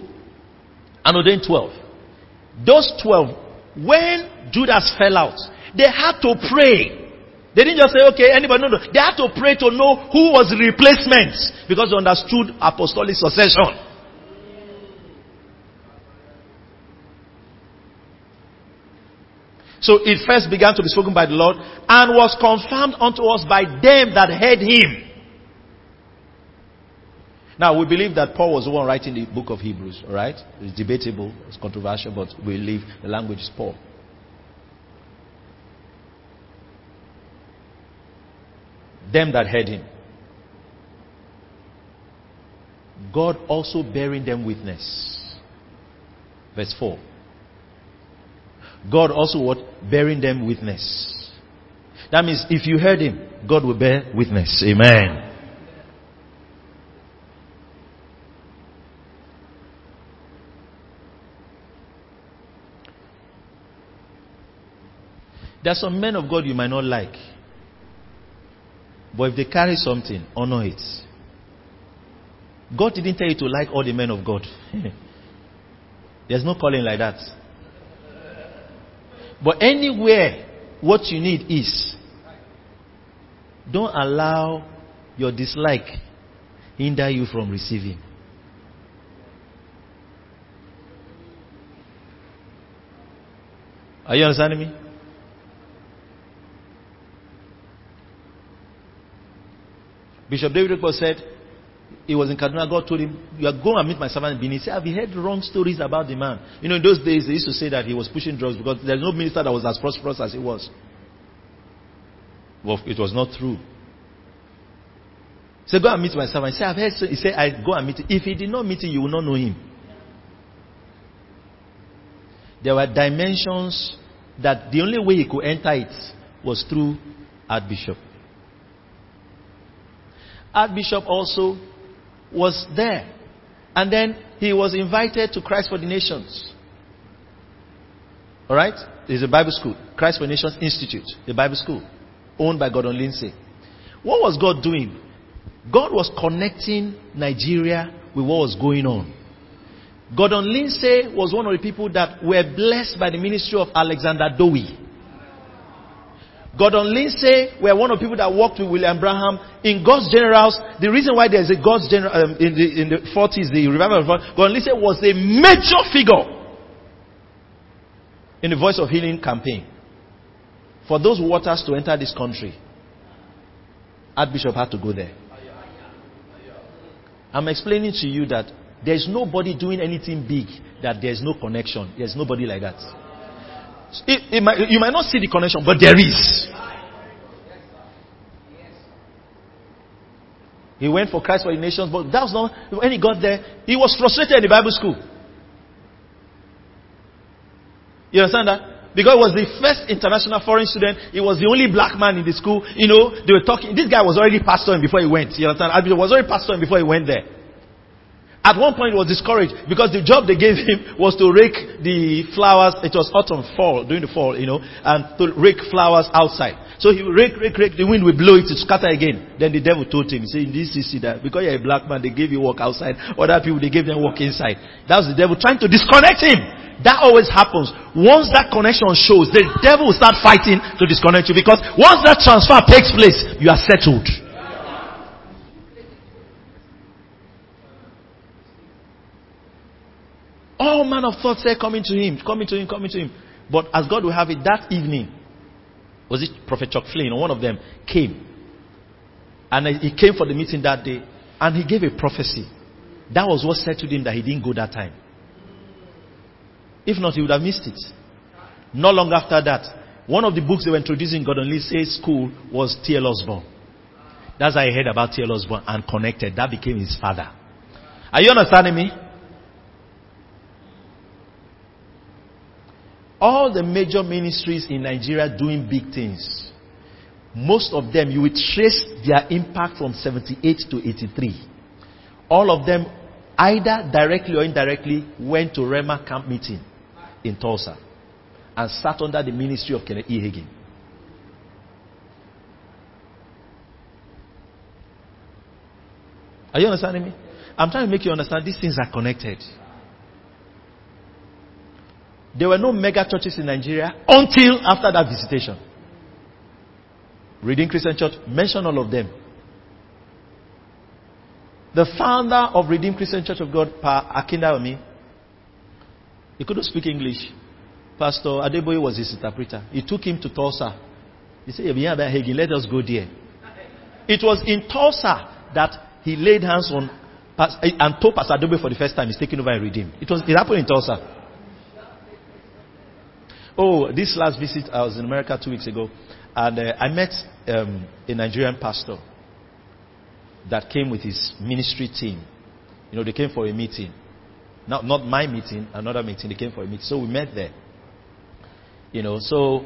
and ordained 12. Those 12, when Judas fell out, they had to pray. They didn't just say, okay, anybody, no, no. They had to pray to know who was replacement because they understood apostolic succession. So it first began to be spoken by the Lord and was confirmed unto us by them that heard him. Now we believe that Paul was the one writing the book of Hebrews, alright? It's debatable, it's controversial, but we believe the language is Paul. Them that heard him. God also bearing them witness. Verse 4. God also what? Bearing them witness. That means if you heard him, God will bear witness. Amen. There are some men of God you might not like. But if they carry something, honor it. God didn't tell you to like all the men of God. There's no calling like that. But anywhere, what you need is don't allow your dislike hinder you from receiving. Are you understanding me? Bishop David Rickwell said, he was in Kaduna, God told him, You are going and meet my servant Bini. He said, Have you heard wrong stories about the man? You know, in those days, they used to say that he was pushing drugs because there's no minister that was as prosperous as he was. Well, it was not true. He said, Go and meet my servant. He said, I've heard. So. He said, I go and meet him. If he did not meet him, you will not know him. There were dimensions that the only way he could enter it was through Archbishop. Archbishop also was there. And then he was invited to Christ for the Nations. Alright? There's a Bible school, Christ for Nations Institute, the Bible school, owned by Gordon Lindsay. What was God doing? God was connecting Nigeria with what was going on. Gordon Lindsay was one of the people that were blessed by the ministry of Alexander Dowie. Gordon Lindsay were one of the people that worked with William Branham in God's Generals. The reason why there's a God's General um, in the in the 40s, the revival of Gordon Lindsay was a major figure in the Voice of Healing campaign. For those waters to enter this country, Archbishop had to go there. I'm explaining to you that there's nobody doing anything big that there's no connection. There's nobody like that. It, it might, you might not see the connection, but there is. He went for Christ for the nations, but that was not when he got there. He was frustrated in the Bible school. You understand that? Because it was the first international foreign student. He was the only black man in the school. You know, they were talking. This guy was already pastoring before he went. You understand? He was already pastoring before he went there. At one point, he was discouraged because the job they gave him was to rake the flowers. It was autumn, fall, during the fall, you know, and to rake flowers outside. So he would rake, rake, rake. The wind would blow it to scatter again. Then the devil told him, said, this is that uh, because you're a black man, they gave you work outside. Other people, they gave them work inside. That was the devil trying to disconnect him. That always happens. Once that connection shows, the devil will start fighting to disconnect you because once that transfer takes place, you are settled. All man of thoughts say coming to him, coming to him, coming to him. But as God will have it, that evening, was it Prophet Chuck Flynn or one of them came. And he came for the meeting that day and he gave a prophecy. That was what said to him that he didn't go that time. If not, he would have missed it. Not long after that, one of the books they were introducing God only says school was T.L. Osborn. That's how I heard about T.L. Osborn and connected. That became his father. Are you understanding me? All the major ministries in Nigeria doing big things. Most of them, you will trace their impact from 78 to 83. All of them, either directly or indirectly, went to Rhema camp meeting in Tulsa and sat under the ministry of Kenneth E. Hagin. Are you understanding me? I'm trying to make you understand these things are connected. There were no mega churches in Nigeria until after that visitation. Redeemed Christian Church, mention all of them. The founder of Redeemed Christian Church of God, Pa Akindayomi, he couldn't speak English. Pastor Adeboye was his interpreter. He took him to Tulsa. He said, Hagin, let us go there. It was in Tulsa that he laid hands on and told Pastor Adeboye for the first time he's taking over and redeemed. It was it happened in Tulsa. Oh, this last visit, I was in America two weeks ago, and uh, I met um, a Nigerian pastor that came with his ministry team. You know, they came for a meeting. Not, not my meeting, another meeting. They came for a meeting. So we met there. You know, so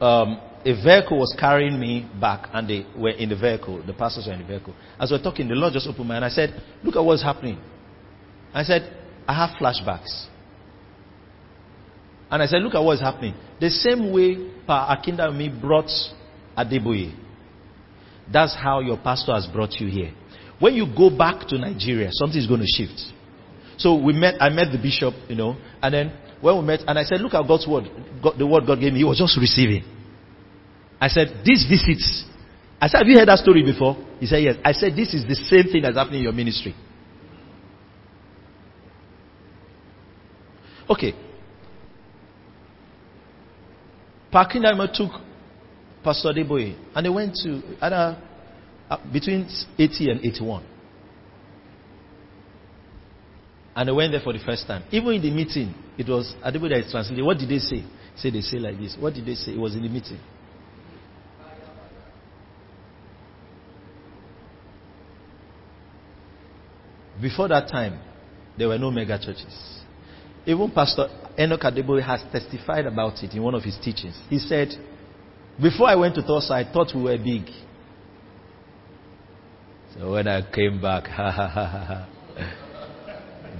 um, a vehicle was carrying me back, and they were in the vehicle. The pastors were in the vehicle. As we were talking, the Lord just opened my and I said, Look at what's happening. I said, I have flashbacks. And I said, look at what's happening. The same way Pa Akindayomi brought Adeboye. That's how your pastor has brought you here. When you go back to Nigeria, something is going to shift. So we met, I met the bishop, you know, and then when we met, and I said, look at God's word, God, the word God gave me, he was just receiving. I said, these visits, I said, have you heard that story before? He said, yes. I said, this is the same thing that's happening in your ministry. Okay, Pa Akindayomi took Pastor Adeboye and they went to either uh, between 80 and 81. And they went there for the first time. Even in the meeting, it was Adeboye that is translated. What did they say? Say they say like this. What did they say? It was in the meeting. Before that time, there were no mega churches. Even Pastor Enoch Adeboye has testified about it in one of his teachings. He said, Before I went to Tulsa, I thought we were big. So when I came back, ha ha ha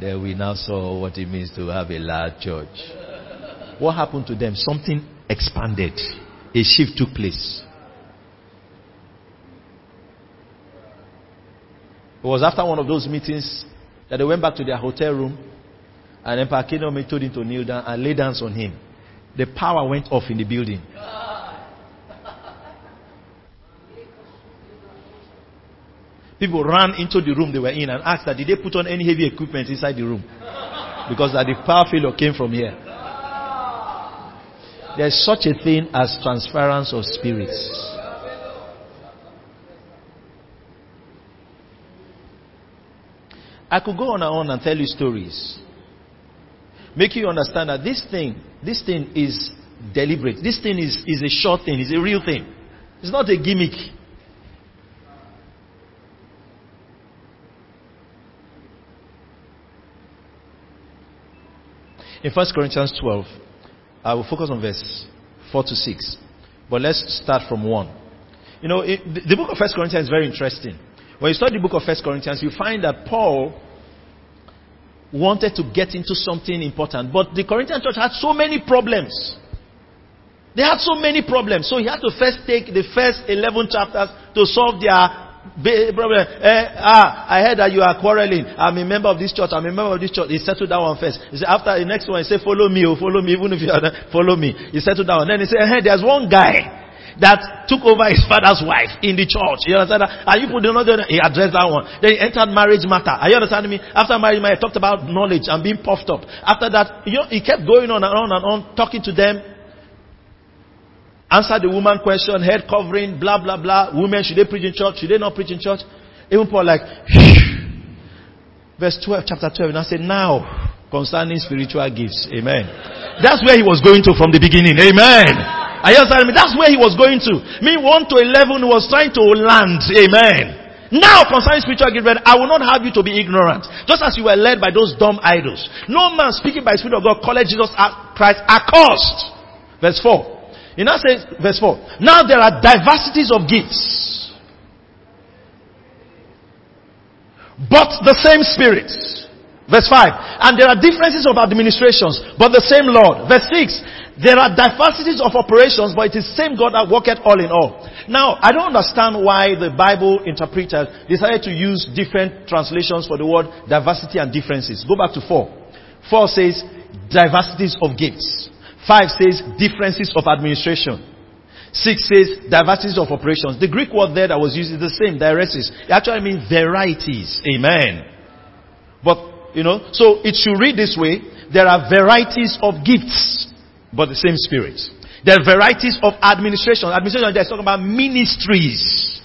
then we now saw what it means to have a large church. What happened to them? Something expanded. A shift took place. It was after one of those meetings that they went back to their hotel room and then Pa Akindayomi told him to kneel down and lay hands on him. The power went off in the building. People ran into the room they were in and asked that did they put on any heavy equipment inside the room? Because that the power failure came from here. There's such a thing as transference of spirits. I could go on and on and tell you stories. Make you understand that this thing, this thing is deliberate. This thing is, is a short thing, it's a real thing. It's not a gimmick. In 1 Corinthians 12, I will focus on verse 4 to 6. But let's start from 1. You know, it, the, book of First Corinthians is very interesting. When you study the book of First Corinthians, you find that Paul wanted to get into something important, but the Corinthian church had so many problems. They had so many problems, so he had to first take the first 11 chapters to solve their problem. Eh, ah, I heard that you are quarreling. I'm a member of this church. I'm a member of this church. He settled that one first. He said, after the next one, he said, follow me, oh, follow me, even if you are not, follow me. He settled that one. Then he said, hey, there's one guy that took over his father's wife in the church. You understand that? And you put another, he addressed that one. Then he entered marriage matter. Are you understanding me? After marriage matter, he talked about knowledge and being puffed up. After that, you know, he kept going on and on and on, talking to them. Answer the woman question, head covering, blah, blah, blah. Women, should they preach in church? Should they not preach in church? Even Paul like, verse 12, chapter 12, and I said, now, concerning spiritual gifts. Amen. That's where he was going to from the beginning. Amen. Are you understanding me? That's where he was going to. Me 1 to 11 he was trying to land. Amen. Now concerning spiritual brethren, I will not have you to be ignorant. Just as you were led by those dumb idols. No man speaking by the Spirit of God called Jesus Christ accursed. Verse 4. He now says, verse 4. Now there are diversities of gifts. But the same Spirit. Verse 5. And there are differences of administrations, but the same Lord. Verse 6. There are diversities of operations, but it is the same God that worketh all in all. Now, I don't understand why the Bible interpreters decided to use different translations for the word diversity and differences. Go back to 4. 4 says diversities of gifts. 5 says differences of administration. 6 says diversities of operations. The Greek word there that was used is the same, diversities. It actually means varieties. Amen. But, you know, so it should read this way. There are varieties of gifts, but the same spirit. There are varieties of administration. Administration, they're talking about ministries,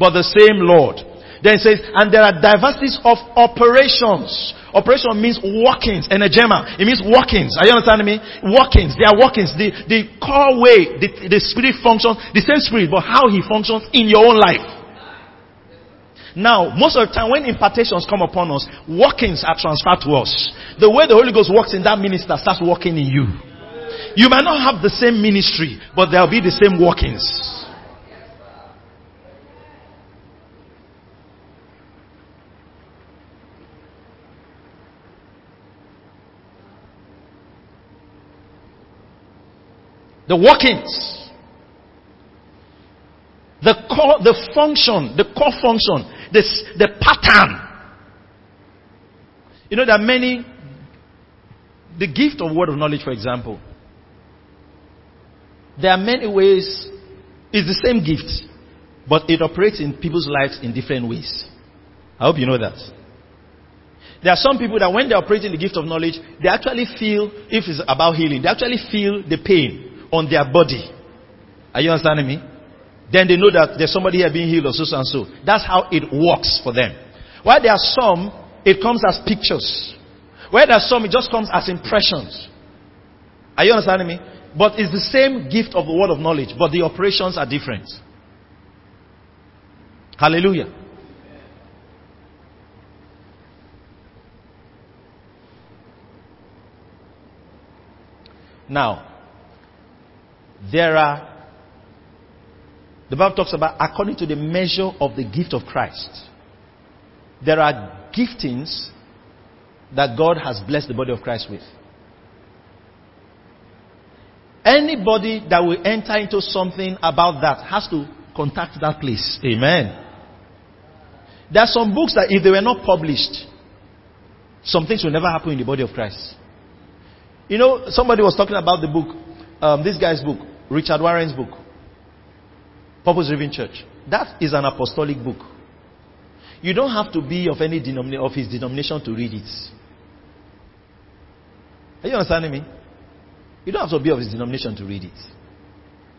but the same Lord. Then it says, and there are diversities of operations. Operation means workings, energema. It means workings. Are you understanding me? Workings. They are workings. The, the core way the, the spirit functions, the same spirit, but how he functions in your own life. Now, most of the time when impartations come upon us, workings are transferred to us. The way the Holy Ghost works in that minister starts working in you. You might not have the same ministry, but there'll be the same workings. The workings. The core, the function, the core function, this, the pattern. You know, there are many, the gift of word of knowledge, for example. There are many ways, it's the same gift, but it operates in people's lives in different ways. I hope you know that. There are some people that when they operate in the gift of knowledge, they actually feel, if it's about healing, they actually feel the pain on their body. Are you understanding me? Then they know that there's somebody here being healed or so and so. That's how it works for them. While there are some, it comes as pictures. Where there are some, it just comes as impressions. Are you understanding me? But it's the same gift of the word of knowledge, but the operations are different. Hallelujah. Now, there are, the Bible talks about according to the measure of the gift of Christ. There are giftings that God has blessed the body of Christ with. Anybody that will enter into something about that has to contact that place. Amen. There are some books that if they were not published, some things will never happen in the body of Christ. You know, somebody was talking about the book, um, this guy's book, Richard Warren's book, Purpose Driven Church. That is an apostolic book. You don't have to be of any denomination of his denomination to read it. Are you understanding me? You don't have to be of his denomination to read it.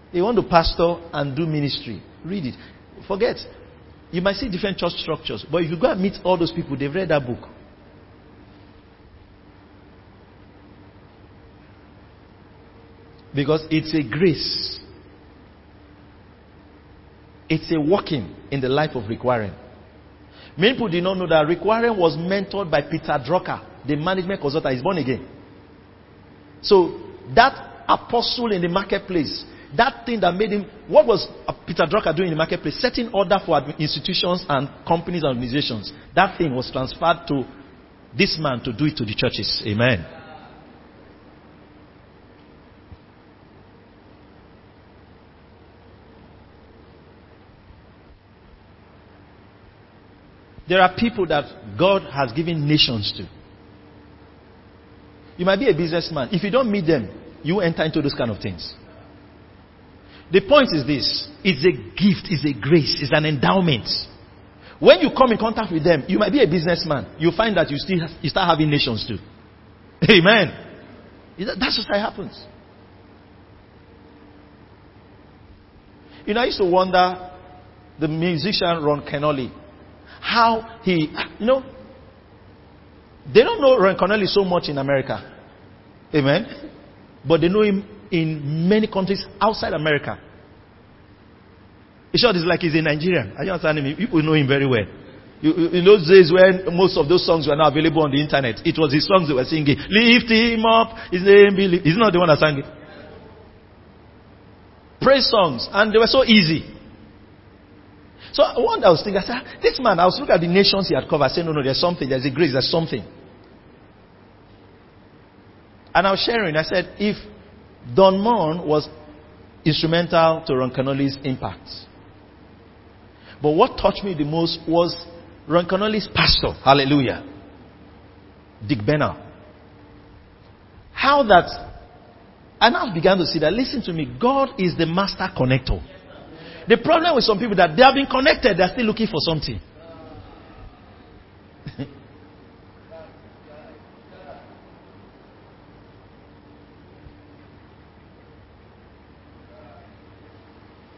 If you want to pastor and do ministry, read it. Forget. You might see different church structures, but if you go and meet all those people, they've read that book. Because it's a grace. It's a working in the life of Rick Warren. Many people did not know that Rick Warren was mentored by Peter Drucker, the management consultant. He's born again. So that apostle in the marketplace. That thing that made him, what was Peter Drucker doing in the marketplace? Setting order for institutions and companies and organizations. That thing was transferred to this man to do it to the churches. Amen. There are people that God has given nations to. You might be a businessman. If you don't meet them, you enter into those kind of things. The point is this it's a gift, it's a grace, it's an endowment. When you come in contact with them, you might be a businessman. You find that you still you start having nations too. Amen. That's just how it happens. You know, I used to wonder the musician Ron Kenoly, how he, you know, they don't know Ron so much in America. Amen. But they know him in many countries outside America. In short, it's like he's a Nigerian. Are you understanding me? People know him very well. You, you- in those days when most of those songs were not available on the internet, it was his songs they were singing. Lift him up, his name be li-" He's not the one that sang it. Praise songs, and they were so easy. So one day I was thinking, I said, "Ah, this man, I was looking at the nations he had covered. I said, no, no, there's something, there's a grace, there's something. And I was sharing, I said, if Don Moen was instrumental to Ron Kenoly's impact. But what touched me the most was Ron Kenoly's pastor. Hallelujah. Dick Bernal. How that, and I began to see that, listen to me, God is the master connector. The problem with some people that they have been connected, they're still looking for something.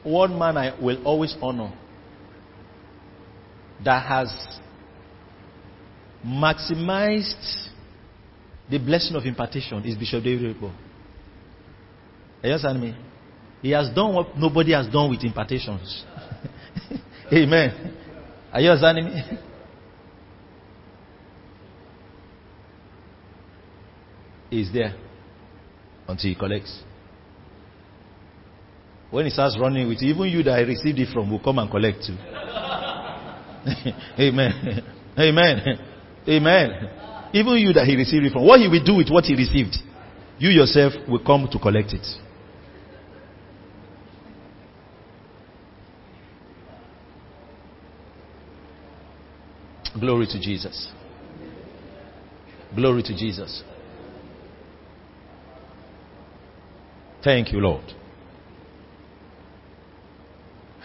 One man I will always honor that has maximized the blessing of impartation is Bishop David Oyedepo. Are you understanding me? He has done what nobody has done with impartations. Amen. Are you understanding me? He's there until he collects. When he starts running with you, even you that I received it from will come and collect too. Amen. Amen. Amen. Even you that he received it from, what he will do with what he received, you yourself will come to collect it. Glory to Jesus. Glory to Jesus. Thank you, Lord.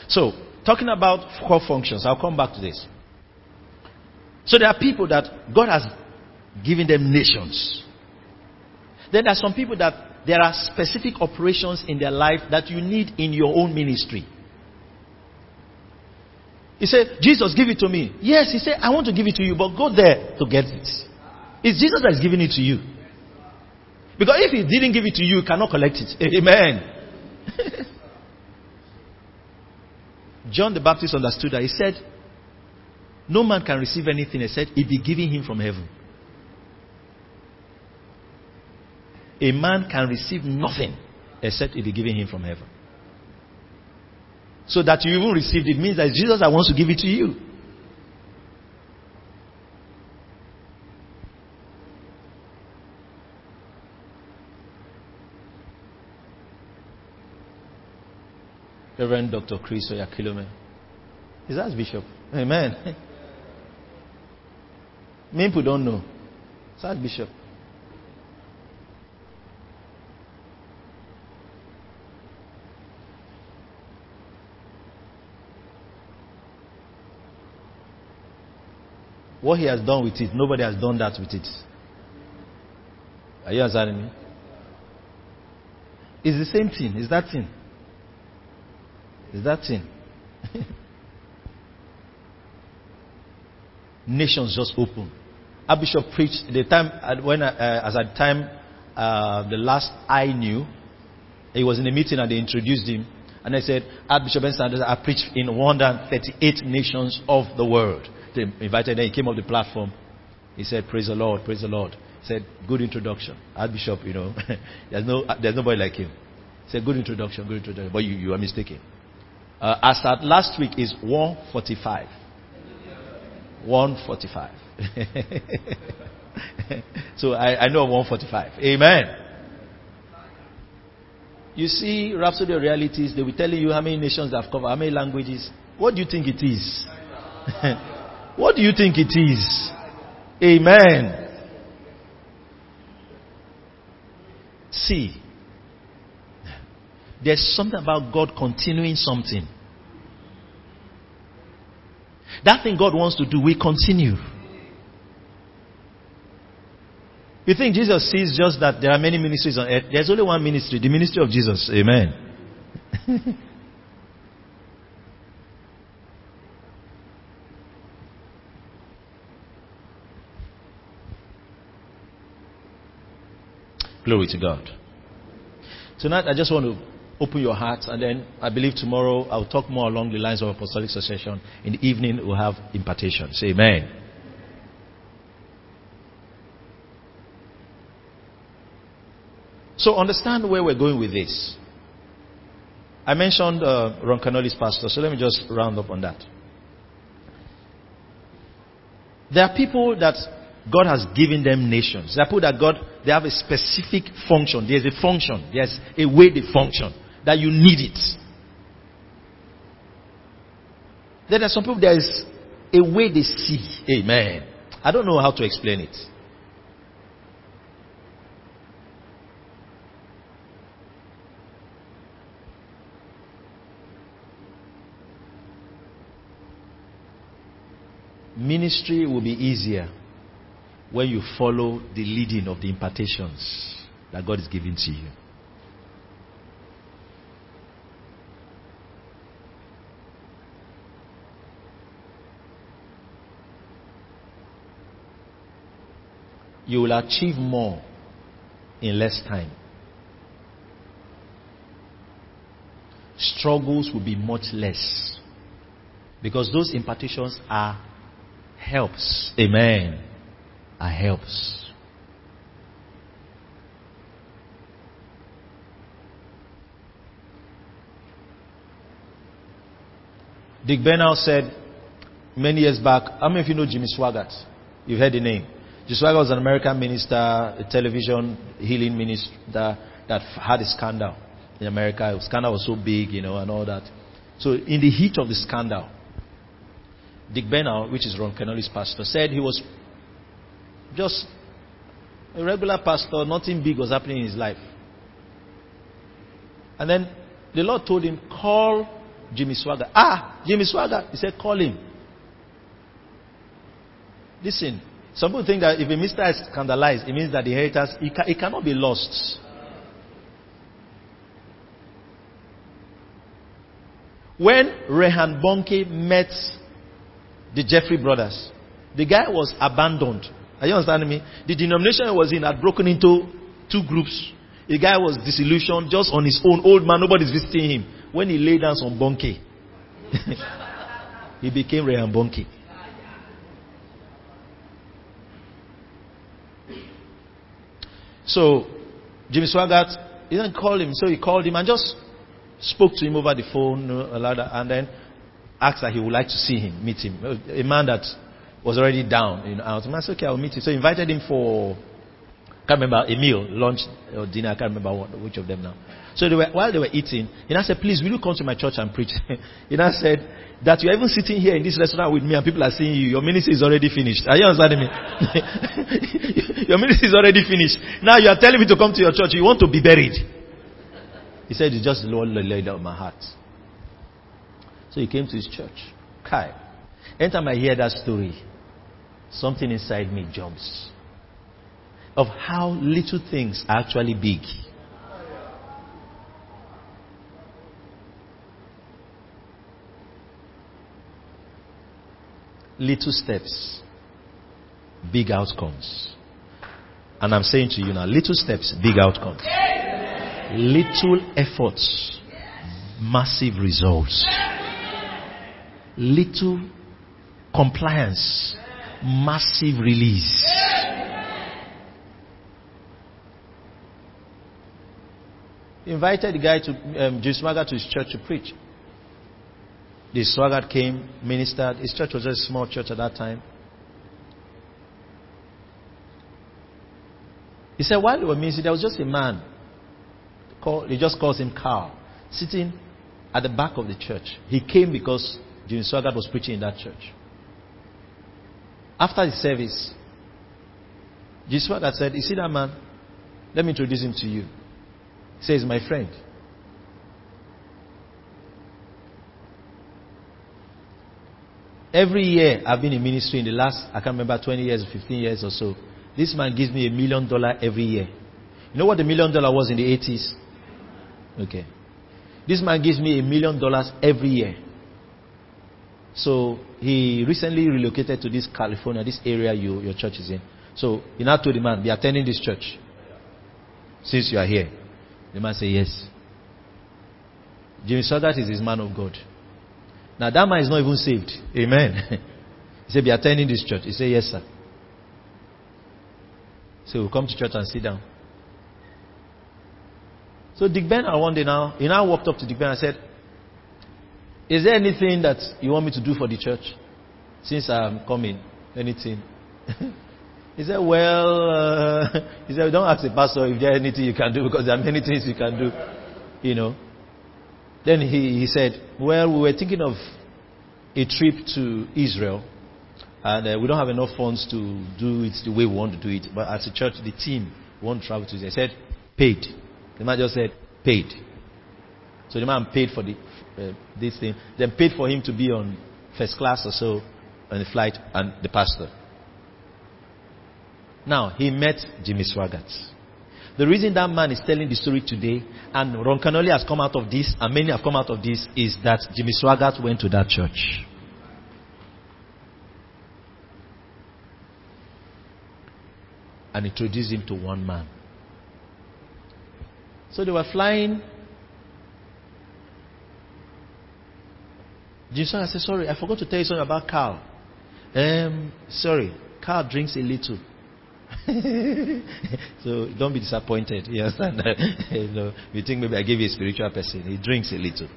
So, talking about core functions, I'll come back to this. So, there are people that God has given them nations. Then there are some people that there are specific operations in their life that you need in your own ministry. He said, Jesus, give it to me. Yes, he said, I want to give it to you, but go there to get it. It's Jesus that is giving it to you. Because if he didn't give it to you, you cannot collect it. Amen. John the Baptist understood that. He said, No man can receive anything except it be given him from heaven. A man can receive nothing except it be given him from heaven. So that you even received it means that it's Jesus that wants to give it to you. Reverend Dr. Chris Oyakhilome. Is that Bishop? Amen. Many people don't know. Is that Bishop? What he has done with it, nobody has done that with it. Are you understanding me? It's the same thing. It's that thing. It's that thing. Nations just open. Our bishop preached the time when uh, uh, as at the time uh, the last I knew, he was in a meeting and they introduced him, and they said, Archbishop Ben Sanders, I preached in 138 nations of the world. They invited him. He came up the platform. He said, "Praise the Lord, praise the Lord." He Said, good introduction. Archbishop, you know, there's no, there's nobody like him. He Said, good introduction, good introduction. But you, you are mistaken. Uh, as at last week is 145. 145. so I, I know 145. Amen. You see, Rhapsody of Realities, they will tell you how many nations they have covered, how many languages. What do you think it is? what do you think it is? Amen. See, there's something about God continuing something. That thing God wants to do, we continue. You think Jesus sees just that there are many ministries on earth? There's only one ministry, the ministry of Jesus. Amen. Glory to God. Tonight, I just want to open your hearts, and then I believe tomorrow I'll talk more along the lines of apostolic succession. In the evening, we'll have impartations. Amen. So understand where we're going with this. I mentioned uh, Ron Kenoly's pastor, so let me just round up on that. There are people that God has given them nations. Are people that God, they have a specific function. There's a function. There's a way they function. That you need it. Then there are some people, there is a way they see. Amen. I don't know how to explain it. Ministry will be easier when you follow the leading of the impartations that God is giving to you. You will achieve more in less time. Struggles will be much less because those impartations are helps. Amen. Are helps. Dick Bernal said many years back, how many of you know Jimmy Swaggart? You've heard the name. Jimmy Swaggart was an American minister, a television healing minister that had a scandal in America. The scandal was so big, you know, and all that. So in the heat of the scandal, Dick Bernal, which is Ron Kenoly's pastor, said he was just a regular pastor, nothing big was happening in his life. And then the Lord told him, call Jimmy Swaggart. Ah, Jimmy Swaggart. He said, call him. Listen, some people think that if a minister is scandalized, it means that the inheritance, it, it cannot be lost. When Reinhard Bonnke met the Jeffrey brothers, the guy was abandoned. Are you understanding me? The denomination I was in had broken into two groups. The guy was disillusioned, just on his own. Old man, nobody's visiting him. When he laid down some Bonnke, he became Reinhard Bonnke. So, Jimmy Swaggart, he didn't call him, so he called him and just spoke to him over the phone, and then asked that he would like to see him, meet him. A man that was already down, you know, out. I said, okay, I'll meet you. So he invited him for, I can't remember, a meal, lunch or dinner, I can't remember what, which of them now. So they were, while they were eating, he now said, please, will you come to my church and preach? he now said, that you're even sitting here in this restaurant with me and people are seeing you, your ministry is already finished. Are you understanding me? your ministry is already finished. Now you are telling me to come to your church, you want to be buried. He said, it's just the Lord laid on my heart. So he came to his church. Kai. Anytime I hear that story, something inside me jumps. Of how little things are actually big. Little steps, big outcomes. And I'm saying to you now, little steps, big outcomes. Little efforts, massive results. Little compliance, massive release. Invited the guy to um, Jim Swaggart to his church to preach. The Swaggart came, ministered. His church was a small church at that time. He said while he was ministering, there was just a man. Called, he just calls him Carl, sitting at the back of the church. He came because Jim Swaggart was preaching in that church. After the service, Jim Swaggart said, You see that man? Let me introduce him to you. He says, My friend. Every year I've been in ministry in the last, I can't remember, 20 years or 15 years or so. This man gives me a million dollar every year. You know what the million dollar was in the 80s? Okay. This man gives me a million dollars every year. So he recently relocated to this California, this area you, your church is in. So he now told the man, be attending this church since you are here. The man said, yes. Jimmy Swaggart is his man of God. Now that man is not even saved. Amen. he said, be attending this church. He said, yes, sir. So we'll come to church and sit down. So Dick Ben, one day now, he now walked up to Dick Ben and said, Is there anything that you want me to do for the church? Since I'm coming, anything. he said, Well, uh, he said, Don't ask the pastor if there's anything you can do because there are many things you can do. You know. Then he, he said, Well, we were thinking of a trip to Israel and uh, we don't have enough funds to do it the way we want to do it. But as a church, the team want to travel to Israel. I said, Paid. The man just said, paid. So the man paid for the, uh, this thing, then paid for him to be on first class or so on the flight and the pastor. Now, he met Jimmy Swaggart. The reason that man is telling the story today, and Ron Kenoly has come out of this, and many have come out of this, is that Jimmy Swaggart went to that church. And introduced him to one man. So they were flying. Jesus said, Sorry, I forgot to tell you something about Carl. Um, sorry, Carl drinks a little. so don't be disappointed. You understand you, know, you think maybe I gave you a spiritual person. He drinks a little.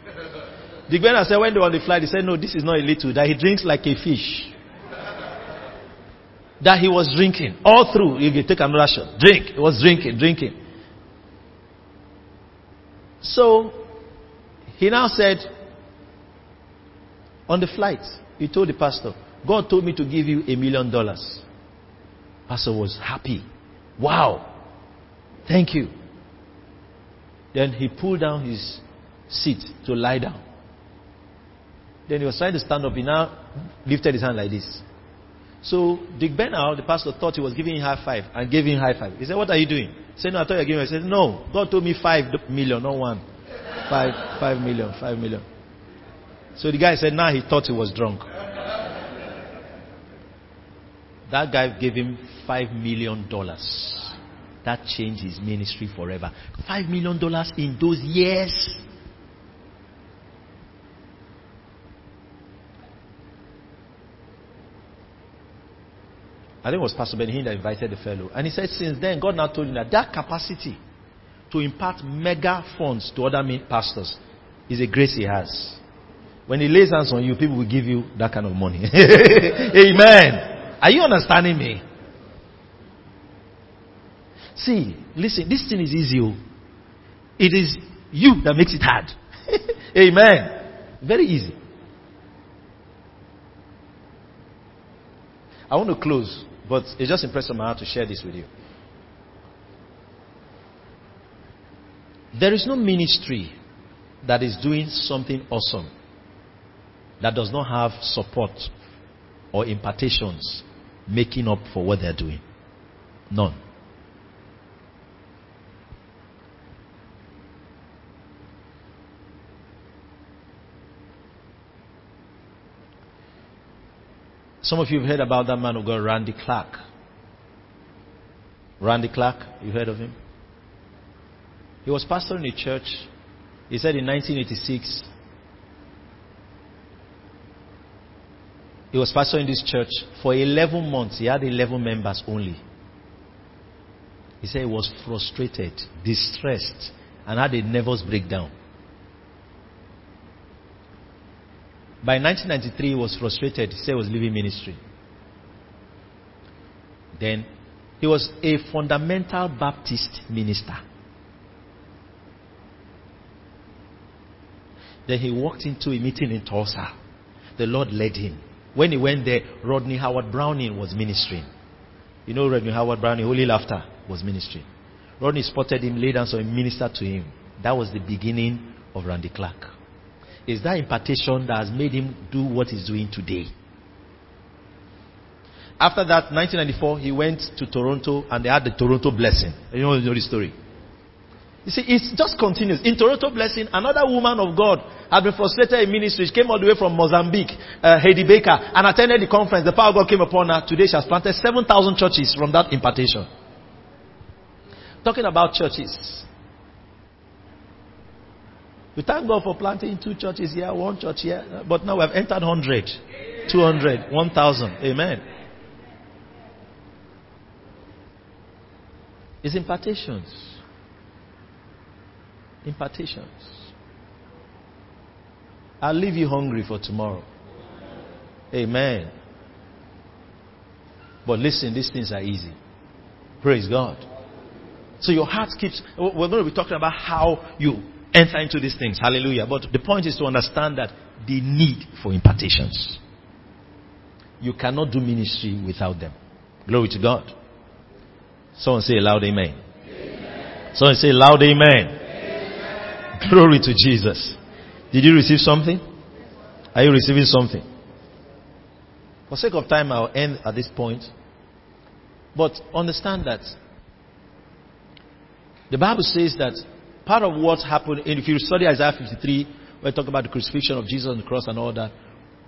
The Gwena said when they were on the flight, he said, No, this is not a little. That he drinks like a fish. that he was drinking. All through, you can take another shot. Drink. He was drinking, drinking. So, he now said, on the flight, he told the pastor, God told me to give you a million dollars. Pastor was happy. Wow. Thank you. Then he pulled down his seat to lie down. Then he was trying to stand up. He now lifted his hand like this. So Dick Bernal, the pastor, thought he was giving him high five and gave him high five. He said, What are you doing? He said, No, I thought you were giving. He said, No, God told me five million, not one. Five, five million, five million. So the guy said, Now he thought he was drunk. That guy gave him five million dollars. That changed his ministry forever. Five million dollars in those years. I think it was Pastor Benhin that invited the fellow. And he said, since then, God now told him that that capacity to impart mega funds to other pastors is a grace he has. When he lays hands on you, people will give you that kind of money. Amen. Are you understanding me? See, listen, this thing is easy. oh. It is you that makes it hard. Amen. Very easy. I want to close, but it just impressed on my heart to share this with you. There is no ministry that is doing something awesome that does not have support or impartations making up for what they're doing. None. Some of you have heard about that man who got Randy Clark. Randy Clark, you heard of him? He was pastor in a church. He said in 1986, he was pastor in this church for 11 months. He had 11 members only. He said he was frustrated, distressed, and had a nervous breakdown. By 1993, he was frustrated. He said he was leaving ministry. Then, he was a fundamental Baptist minister. Then he walked into a meeting in Tulsa. The Lord led him. When he went there, Rodney Howard Browning was ministering. You know Rodney Howard Browning, Holy Laughter was ministering. Rodney spotted him, laid hands on him, ministered to him. That was the beginning of Randy Clark. It's that impartation that has made him do what he's doing today. After that, 1994, he went to Toronto and they had the Toronto blessing. You know the story. You see, it just continues. In Toronto Blessing, another woman of God had been frustrated in ministry. She came all the way from Mozambique, uh, Heidi Baker, and attended the conference. The power of God came upon her. Today she has planted 7,000 churches from that impartation. Talking about churches. We thank God for planting two churches here, one church here, but now we have entered 100, 200, 1,000. Amen. It's impartations. Impartations. I'll leave you hungry for tomorrow. Amen. But listen, these things are easy. Praise God. So your heart keeps. We're going to be talking about how you enter into these things. Hallelujah. But the point is to understand that the need for impartations. You cannot do ministry without them. Glory to God. Someone say loud amen. amen. Someone say loud amen. Glory to Jesus. Did you receive something? Are you receiving something? For sake of time, I'll end at this point. But understand that the Bible says that part of what happened, if you study Isaiah 53, where talk about the crucifixion of Jesus on the cross and all that,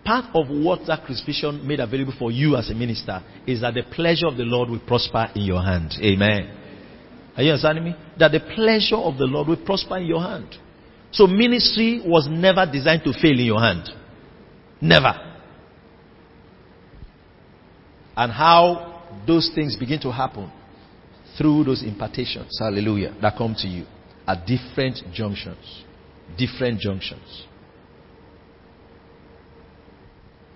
part of what that crucifixion made available for you as a minister is that the pleasure of the Lord will prosper in your hand. Amen. Are you understanding me? That the pleasure of the Lord will prosper in your hand. So ministry was never designed to fail in your hand. Never. And how those things begin to happen through those impartations, hallelujah, that come to you at different junctions. Different junctions.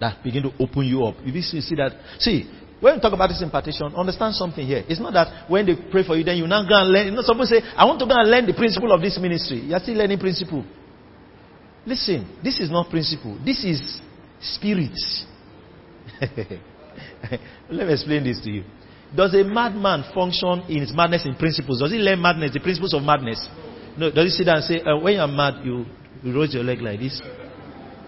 That begin to open you up. You see, see that. See, when we talk about this impartation, understand something here. It's not that when they pray for you, then you now go and learn. You know, someone say, I want to go and learn the principle of this ministry. You're still learning principle. Listen, this is not principle. This is spirit. Let me explain this to you. Does a madman function in his madness in principles? Does he learn madness, the principles of madness? No. Does he sit down and say, uh, when you're mad, you, you raise your leg like this,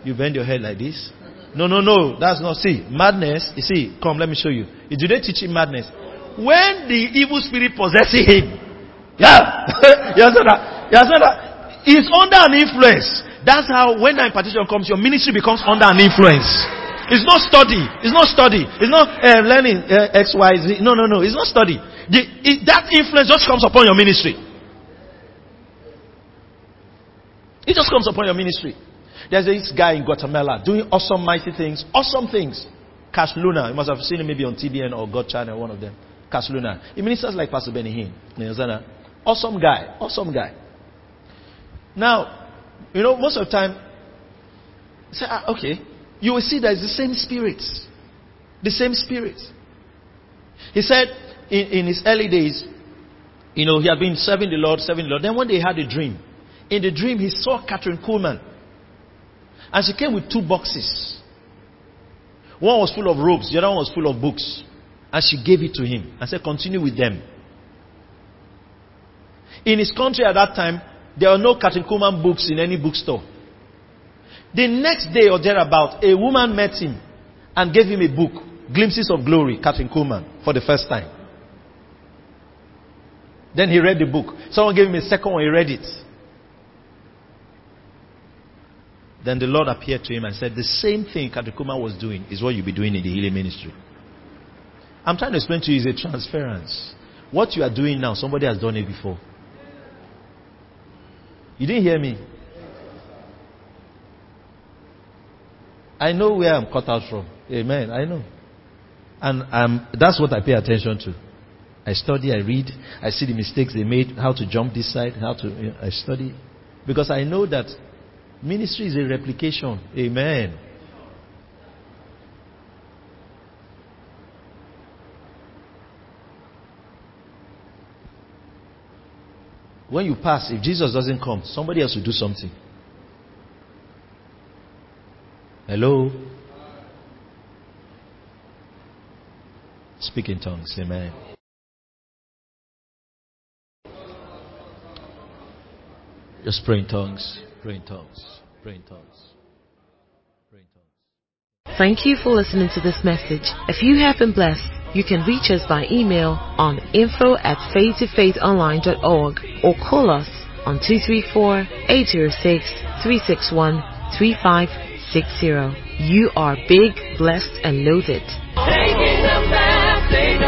you bend your head like this? No, no, no. That's not. See, madness. You see, come, let me show you. Do they teach him madness? When the evil spirit possesses him, yeah, you understand that? You understand that? He's under an influence. That's how when the impartation comes, your ministry becomes under an influence. It's not study. It's not study. It's not uh, learning uh, X, Y, Z. No, no, no. It's not study. The, it, that influence just comes upon your ministry. It just comes upon your ministry. There's this guy in Guatemala doing awesome, mighty things. Awesome things. Cash Luna. You must have seen him maybe on TBN or God Channel, one of them. Cash Luna. He ministers like Pastor Benny Hinn. Awesome guy. Awesome guy. Now, you know, most of the time, say, ah, okay, you will see that it's the same spirit. The same spirit. He said in, in his early days, you know, he had been serving the Lord, serving the Lord. Then one day he had a dream. In the dream, he saw Kathryn Kuhlman. And she came with two boxes. One was full of robes, the other one was full of books. And she gave it to him and said, continue with them. In his country at that time, there were no Kuhlman books in any bookstore. The next day or thereabout, a woman met him and gave him a book, Glimpses of Glory, Kathryn Kuhlman, for the first time. Then he read the book. Someone gave him a second one, he read it. Then the Lord appeared to him and said, The same thing Kathryn Kuhlman was doing is what you'll be doing in the healing ministry. I'm trying to explain to you is a transference. What you are doing now, somebody has done it before. You didn't hear me? I know where I'm cut out from. Amen. I know. And um, that's what I pay attention to. I study, I read, I see the mistakes they made, how to jump this side, how to, you know, I study. Because I know that ministry is a replication. Amen. When you pass, if Jesus doesn't come, somebody else will do something. Hello? Speak in tongues. Amen. Just pray in tongues. Pray in tongues. Pray in tongues. Pray in tongues. Thank you for listening to this message. If you have been blessed, you can reach us by email on info at faith2faithonline.org or call us on 234-806-361-3560. You are big, blessed, and loaded. Take